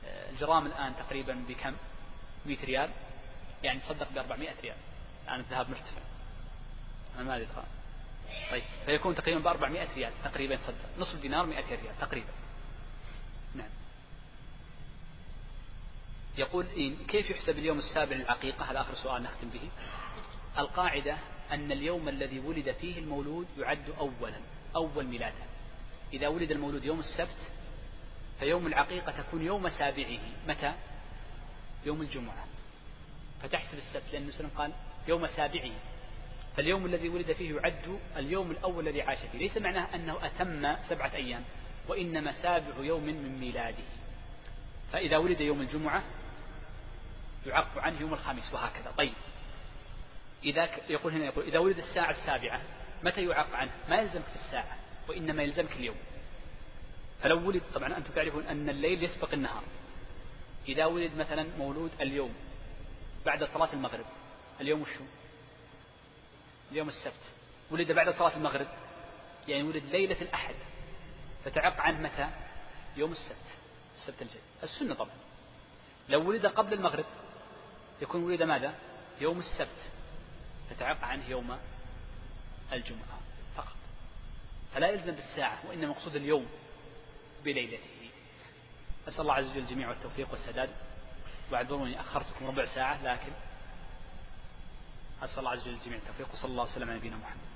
آه، الجرام الآن تقريبا بكم؟ 100 ريال. يعني تصدق ب 400 ريال. الآن الذهب مرتفع. ما أدري طيب فيكون تقريبا ب 400 ريال تقريبا تصدق نصف دينار 100 ريال تقريبا. نعم. يقول إن كيف يحسب اليوم السابع للعقيقة؟ هذا آخر سؤال نختم به. القاعدة أن اليوم الذي ولد فيه المولود يعد أولا أول ميلادا إذا ولد المولود يوم السبت فيوم العقيقة تكون يوم سابعه. متى؟ يوم الجمعة. فتحسب السبت لأن النبي قال يوم سابعه. فاليوم الذي ولد فيه يعد اليوم الأول الذي عاش فيه. ليس معناه أنه أتم سبعة أيام وإنما سابع يوم من ميلاده. فإذا ولد يوم الجمعة يعق عنه يوم الخامس وهكذا. طيب. إذا يقول هنا يقول إذا ولد الساعة السابعة متى يعق عنه؟ ما يلزمك في الساعة وإنما يلزمك اليوم. فلو ولد طبعا أنتم تعرفون أن الليل يسبق النهار. إذا ولد مثلا مولود اليوم بعد صلاة المغرب اليوم وشو اليوم السبت. ولد بعد صلاة المغرب. يعني ولد ليلة الأحد. فتعق عنه متى؟ يوم السبت. السبت الجاي. السنة طبعا. لو ولد قبل المغرب يكون ولد ماذا؟ يوم السبت. فتعق عنه يوم الجمعة فقط. فلا يلزم بالساعة وإنما مقصود اليوم بليلته. أسأل الله عز وجل الجميع والتوفيق والسداد. وأعذروني أخرتكم ربع ساعة لكن أسأل الله عز وجل الجميع التوفيق وصلى الله وسلم على نبينا محمد.